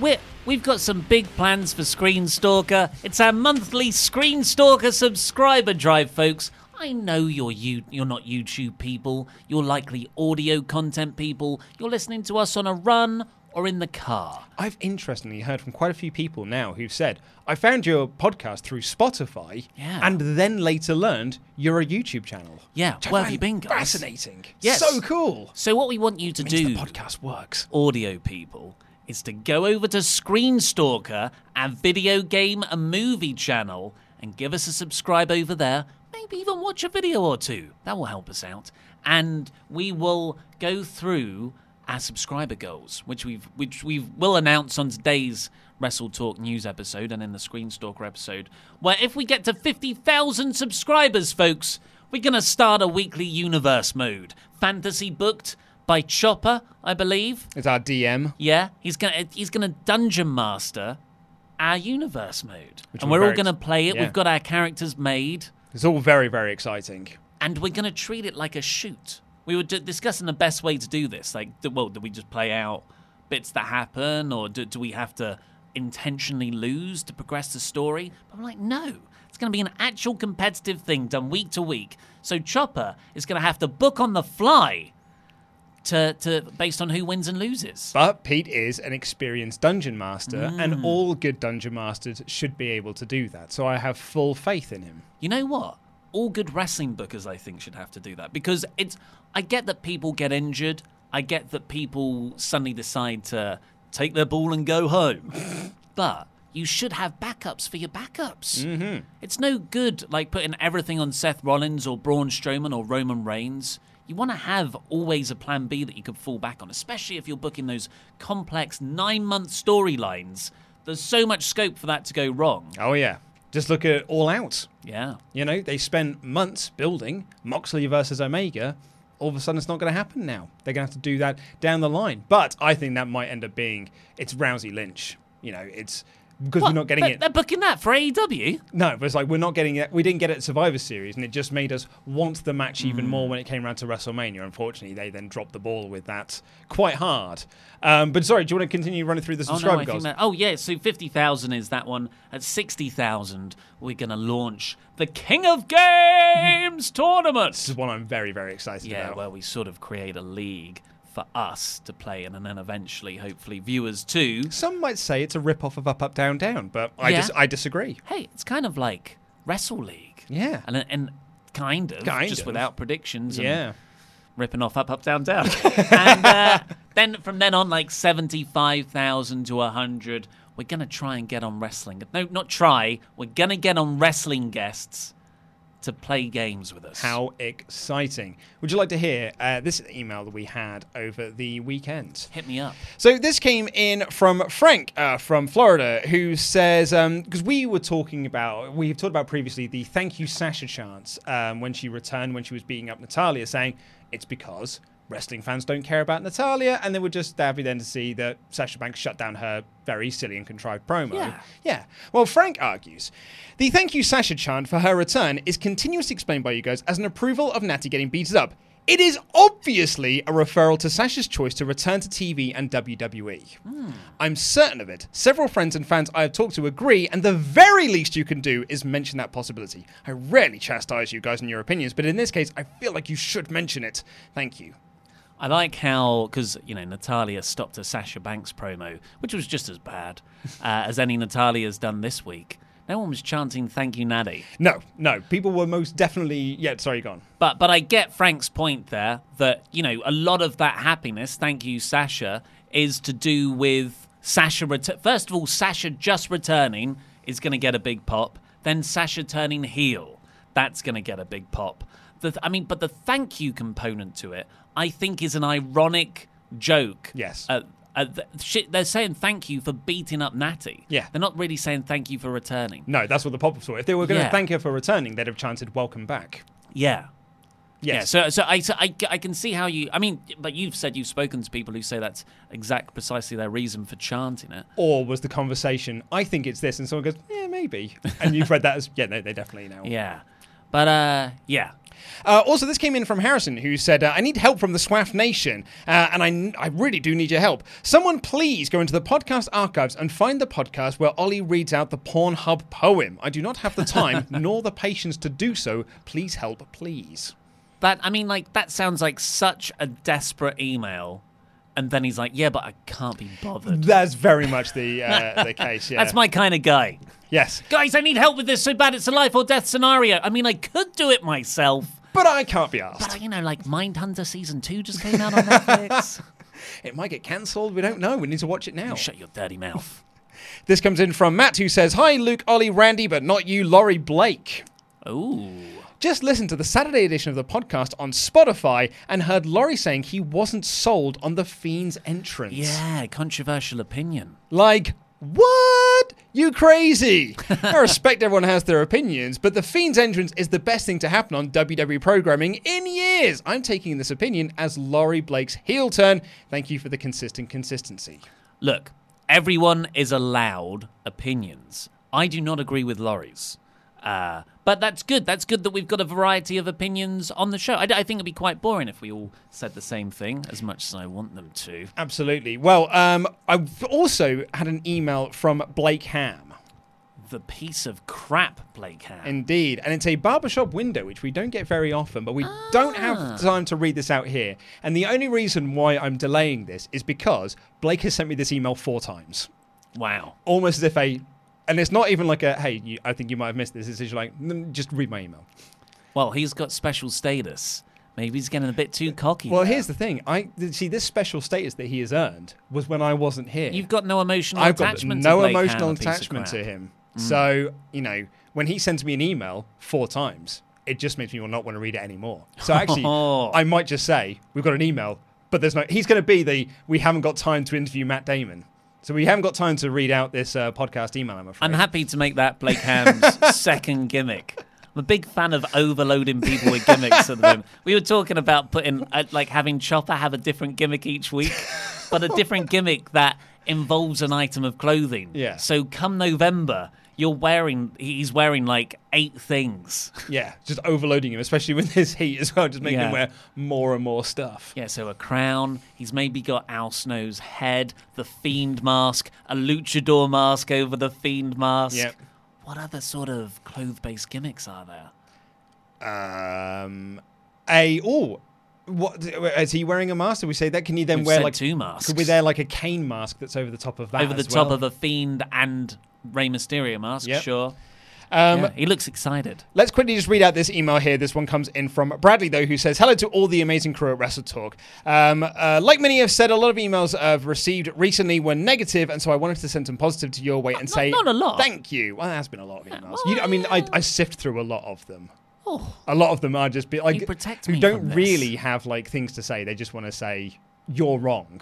we're, we've got some big plans for Screen Stalker. It's our monthly Screen Stalker subscriber drive, folks. I know you're you, you're not YouTube people. You're likely audio content people. You're listening to us on a run or in the car.
I've interestingly heard from quite a few people now who've said, I found your podcast through Spotify
Yeah.
and then later learned you're a YouTube channel.
Yeah,
Which
where have you been, guys?
Fascinating.
Yes.
So cool.
So what we want you to do,
the podcast works.
audio people, is to go over to Screen Stalker, our video game and movie channel, and give us a subscribe over there. Maybe even watch a video or two. That will help us out. And we will go through our subscriber goals, which we've which we will announce on today's WrestleTalk news episode and in the Screen Stalker episode. Where if we get to fifty thousand subscribers, folks, we're gonna start a weekly universe mode. Fantasy booked by Chopper, I believe.
It's our DM.
Yeah, he's gonna he's gonna dungeon master our universe mode,
Which
and
we're
we're all gonna play it.
yeah.
We've got our characters made,
It's all very, very exciting.
and we're gonna treat it like a shoot. We were d- discussing the best way to do this. Like, do, well, do we just play out bits that happen, or do, do we have to intentionally lose to progress the story? But I'm like, no. It's going to be an actual competitive thing done week to week. So Chopper is going to have to book on the fly to, to based on who wins and loses.
But Pete is an experienced dungeon master,
Mm.
and all good dungeon masters should be able to do that. So I have full faith in him.
You know what? All good wrestling bookers, I think, should have to do that because it's. I get that people get injured. I get that people suddenly decide to take their ball and go home. but you should have backups for your backups.
Mm-hmm.
It's no good like putting everything on Seth Rollins or Braun Strowman or Roman Reigns. You want to have always a plan B that you can fall back on, especially if you're booking those complex nine month storylines. There's so much scope for that to go wrong.
Oh, yeah. Just look at All Out.
Yeah.
You know, they spent months building Moxley versus Omega. All of a sudden, it's not going to happen now. They're going to have to do that down the line. But I think that might end up being it's Rousey Lynch. You know, it's because we're not getting
They're-
it.
They're booking that for AEW.
No, but it's like we're not getting it. We didn't get it at Survivor Series, and it just made us want the match even more when it came around to WrestleMania. Unfortunately, they then dropped the ball with that quite hard. Um, but sorry, do you want to continue running through the
Oh, no,
subscriber
I think
goals?
that, oh yeah, so 50,000 is that one. At 60,000, we're going to launch the King of Games tournament.
This is one I'm very, very excited
Yeah,
about.
where we sort of create a league for us to play in and then eventually, hopefully, viewers too.
Some might say it's a rip off of Up, Up, Down, Down, but I,
Yeah.
dis- I disagree.
Hey, it's kind of like Wrestle League.
Yeah.
and and kind of
Kind
just
of.
without predictions. And
Yeah.
ripping off up, up, down, down. and uh, then from then on, like seventy-five thousand to hundred. We're gonna try and get on wrestling. No, not try. We're gonna get on wrestling guests to play games with us.
How exciting. Would you like to hear uh, this email that we had over the weekend?
Hit me up.
So this came in from Frank uh, from Florida, who says because we were talking about we've talked about previously the thank you Sasha chance um, when she returned when she was beating up Natalya, saying it's because wrestling fans don't care about Natalya, and they were just happy then to see that Sasha Banks shut down her very silly and contrived promo.
Yeah.
Yeah. Well, Frank argues the thank you Sasha chant for her return is continuously explained by you guys as an approval of Natty getting beaten up. It is obviously a referral to Sasha's choice to return to TV and WWE. Hmm. I'm certain of it. Several friends and fans I have talked to agree, and the very least you can do is mention that possibility. I rarely chastise you guys in your opinions, but in this case, I feel like you should mention it. Thank you.
I like how because you know Natalya stopped a Sasha Banks promo, which was just as bad uh, as any Natalya's done this week. No one was chanting "Thank you, Natty."
No, no, people were most definitely. Yeah, sorry, gone.
But but I get Frank's point there that you know a lot of that happiness, thank you, Sasha, is to do with Sasha. Ret- First of all, Sasha just returning is going to get a big pop. Then Sasha turning heel, that's going to get a big pop. The, I mean, but the thank you component to it, I think, is an ironic joke.
Yes.
Uh, uh, th- shit, they're saying thank you for beating up Natty.
Yeah.
They're not really saying thank you for returning.
No, that's what the pop ups were. If they were going to
Yeah.
thank her for returning, they'd have chanted "Welcome back."
Yeah. Yeah, so so I, so I I can see how you. I mean, but you've said you've spoken to people who say that's exact, precisely their reason for chanting it.
Or was the conversation, I think it's this, and someone goes, yeah, maybe. And you've read that as, yeah, no, they definitely know.
Yeah, but uh, yeah.
Uh, also, this came in from Harrison, who said, uh, I need help from the SWAF Nation, uh, and I, I really do need your help. Someone please go into the podcast archives and find the podcast where Ollie reads out the Pornhub poem. I do not have the time nor the patience to do so. Please help, please.
That I mean, like that sounds like such a desperate email, and then he's like, "Yeah, but I can't be bothered."
That's very much the uh, the case, yeah.
That's my kind of guy.
Yes.
Guys, I need help with this so bad it's a life or death scenario. I mean, I could do it myself,
But I can't be asked.
but you know, like Mindhunter season two just came out on Netflix.
It might get cancelled. We don't know. We need to watch it now.
You shut your dirty mouth.
This comes in from Matt, who says, Hi, Luke, Ollie, Randy, but not you, Laurie Blake.
Ooh.
Just listened to the Saturday edition of the podcast on Spotify and heard Laurie saying he wasn't sold on the Fiend's entrance.
Yeah, controversial opinion.
Like, what? You crazy? I respect everyone has their opinions, but the Fiend's entrance is the best thing to happen on WWE programming in years. I'm taking this opinion as Laurie Blake's heel turn. Thank you for the consistent consistency.
Look, everyone is allowed opinions. I do not agree with Laurie's. Uh, but that's good. That's good that we've got a variety of opinions on the show. I, I think it'd be quite boring if we all said the same thing, as much as I want them to.
Absolutely. Well, um, I've also had an email from Blake Ham.
The piece of crap Blake Ham.
Indeed. And it's a barbershop window, which we don't get very often, but we don't
Ah.
have time to read this out here. And the only reason why I'm delaying this is because Blake has sent me this email four times.
Wow.
Almost as if a. And it's not even like a, hey, you, I think you might have missed this. It's just like, "Mm, just read my email.
Well, he's got special status. Maybe he's getting a bit too cocky.
Well,
there.
here's the thing. I see this special status that he has earned was when I wasn't here.
You've got no emotional
attachment to
him.
I've
got no
emotional
Ham, a piece of
attachment to him.
Mm.
So you know, when he sends me an email four times, it just makes me not want to read it anymore. So actually, I might just say we've got an email, but there's no. He's going to be the we haven't got time to interview Matt Damon. So we haven't got time to read out this uh, podcast email. I'm afraid.
I'm happy to make that Blake Ham's second gimmick. I'm a big fan of overloading people with gimmicks at the moment. We were talking about putting, uh, like, having Chopper have a different gimmick each week, but a different gimmick that involves an item of clothing.
Yeah.
So come November, you're wearing, he's wearing like eight things.
Yeah, just overloading him, especially with this heat as well, just making
Yeah.
him wear more and more stuff.
Yeah, so a crown. He's maybe got Al Snow's head, the Fiend mask, a luchador mask over the Fiend mask.
Yep.
What other sort of cloth based gimmicks are there?
Um, a oh, what is he wearing a mask? Did we say that? Can he then
We've
wear like
two masks.
Could we wear like a cane mask that's over the top of that?
over the top
well?
of a Fiend and Rey Mysterio mask,
Yep.
sure.
Um,
Yeah, he looks excited.
Let's quickly just read out this email here. This one comes in from Bradley, though, who says, Hello to all the amazing crew at WrestleTalk. Um, uh, like many have said, a lot of emails I've received recently were negative, and so I wanted to send some positive to your way and say,
not a lot.
Thank you. Well, there has been a lot of emails. You, I mean, I, I sift through a lot of them.
Oh.
A lot of them are just be like
protect
who don't really have like things to say. They just want to say you're wrong.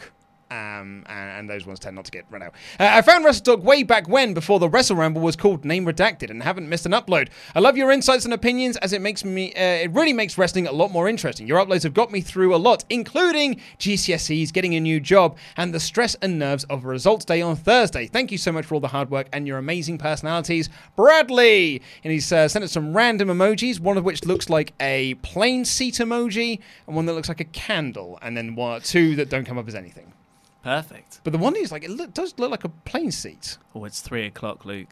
Um, and, and those ones tend not to get run out. Uh, I found WrestleTalk way back when, before the Wrestle Ramble was called Name Redacted, and haven't missed an upload. I love your insights and opinions, as it makes me, uh, it really makes wrestling a lot more interesting. Your uploads have got me through a lot, including GCSEs, getting a new job, and the stress and nerves of results day on Thursday. Thank you so much for all the hard work and your amazing personalities, Bradley. And he's uh, sent us some random emojis, one of which looks like a plane seat emoji, and one that looks like a candle, and then one, two that don't come up as anything.
Perfect.
But the one is like it look, does look like a plane seat.
Oh, it's three o'clock, Luke.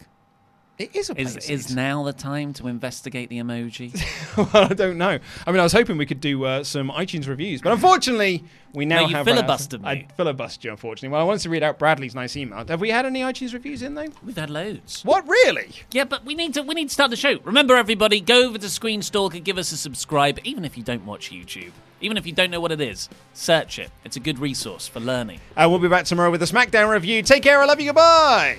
It is a plane
Is,
seat.
is now the time to investigate the emoji?
well, I don't know. I mean, I was hoping we could do uh, some iTunes reviews, but unfortunately, we now
No, you
have out-
filibustered
I
me.
filibustered you, unfortunately. Well, I wanted to read out Bradley's nice email. Have we had any iTunes reviews in though?
We've had loads.
What really?
Yeah, but we need to we need to start the show. Remember, everybody, go over to Screen Stalker, give us a subscribe, even if you don't watch YouTube, even if you don't know what it is. Search it. It's a good resource for learning.
Uh, we'll be back tomorrow with a SmackDown review. Take care. I love you. Goodbye.